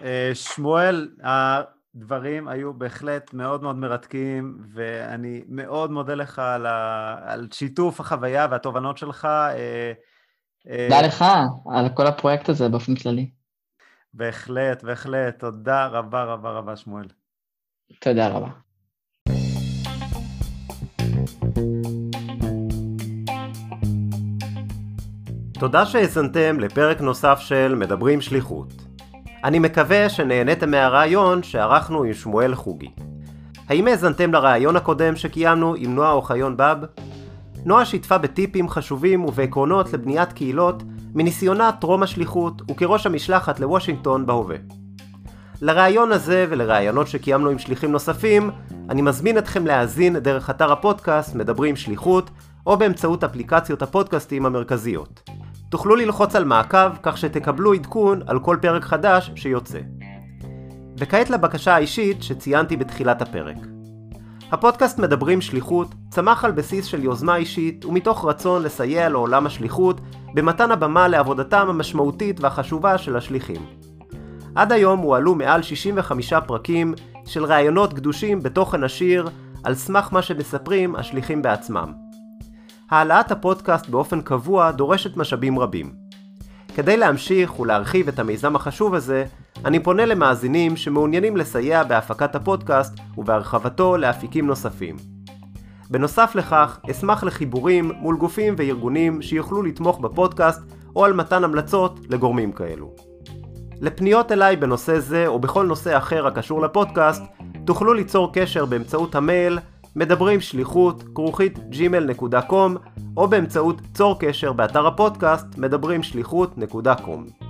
אה, שמואל, הדברים היו בהחלט מאוד מאוד מרתקים, ואני מאוד מודה לך על, ה... על שיתוף החוויה והתובנות שלך. אה, אה, תודה לך על כל הפרויקט הזה באופן כללי. בהחלט, בהחלט. תודה רבה רבה רבה, שמואל. תודה רבה. תודה שהאזנתם לפרק נוסף של מדברים שליחות. אני מקווה שנהניתם מהרעיון שערכנו עם שמואל חוגי. האם האזנתם לרעיון הקודם שקיימנו עם נועה אוחיון בב? נועה שיתפה בטיפים חשובים ובעקרונות לבניית קהילות מניסיונה טרום השליחות וכראש המשלחת לוושינגטון בהווה. לרעיון הזה ולרעיונות שקיימנו עם שליחים נוספים, אני מזמין אתכם להאזין דרך אתר הפודקאסט מדברים שליחות, או באמצעות אפליקציות הפודקאסטים המרכזיות. תוכלו ללחוץ על מעקב כך שתקבלו עדכון על כל פרק חדש שיוצא. וכעת לבקשה האישית שציינתי בתחילת הפרק. הפודקאסט מדברים שליחות צמח על בסיס של יוזמה אישית ומתוך רצון לסייע לעולם השליחות במתן הבמה לעבודתם המשמעותית והחשובה של השליחים. עד היום הועלו מעל 65 פרקים של ראיונות גדושים בתוכן עשיר על סמך מה שמספרים השליחים בעצמם. העלאת הפודקאסט באופן קבוע דורשת משאבים רבים. כדי להמשיך ולהרחיב את המיזם החשוב הזה, אני פונה למאזינים שמעוניינים לסייע בהפקת הפודקאסט ובהרחבתו לאפיקים נוספים. בנוסף לכך, אשמח לחיבורים מול גופים וארגונים שיוכלו לתמוך בפודקאסט או על מתן המלצות לגורמים כאלו. לפניות אליי בנושא זה או בכל נושא אחר הקשור לפודקאסט, תוכלו ליצור קשר באמצעות המייל מדברים שליחות כרוכית gmail.com או באמצעות צור קשר באתר הפודקאסט מדברים שליחות.com.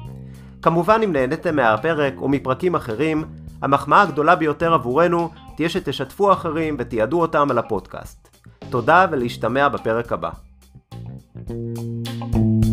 כמובן אם נהניתם מהפרק או מפרקים אחרים, המחמאה הגדולה ביותר עבורנו תהיה שתשתפו אחרים ותיעדו אותם על הפודקאסט. תודה ולהשתמע בפרק הבא. thank you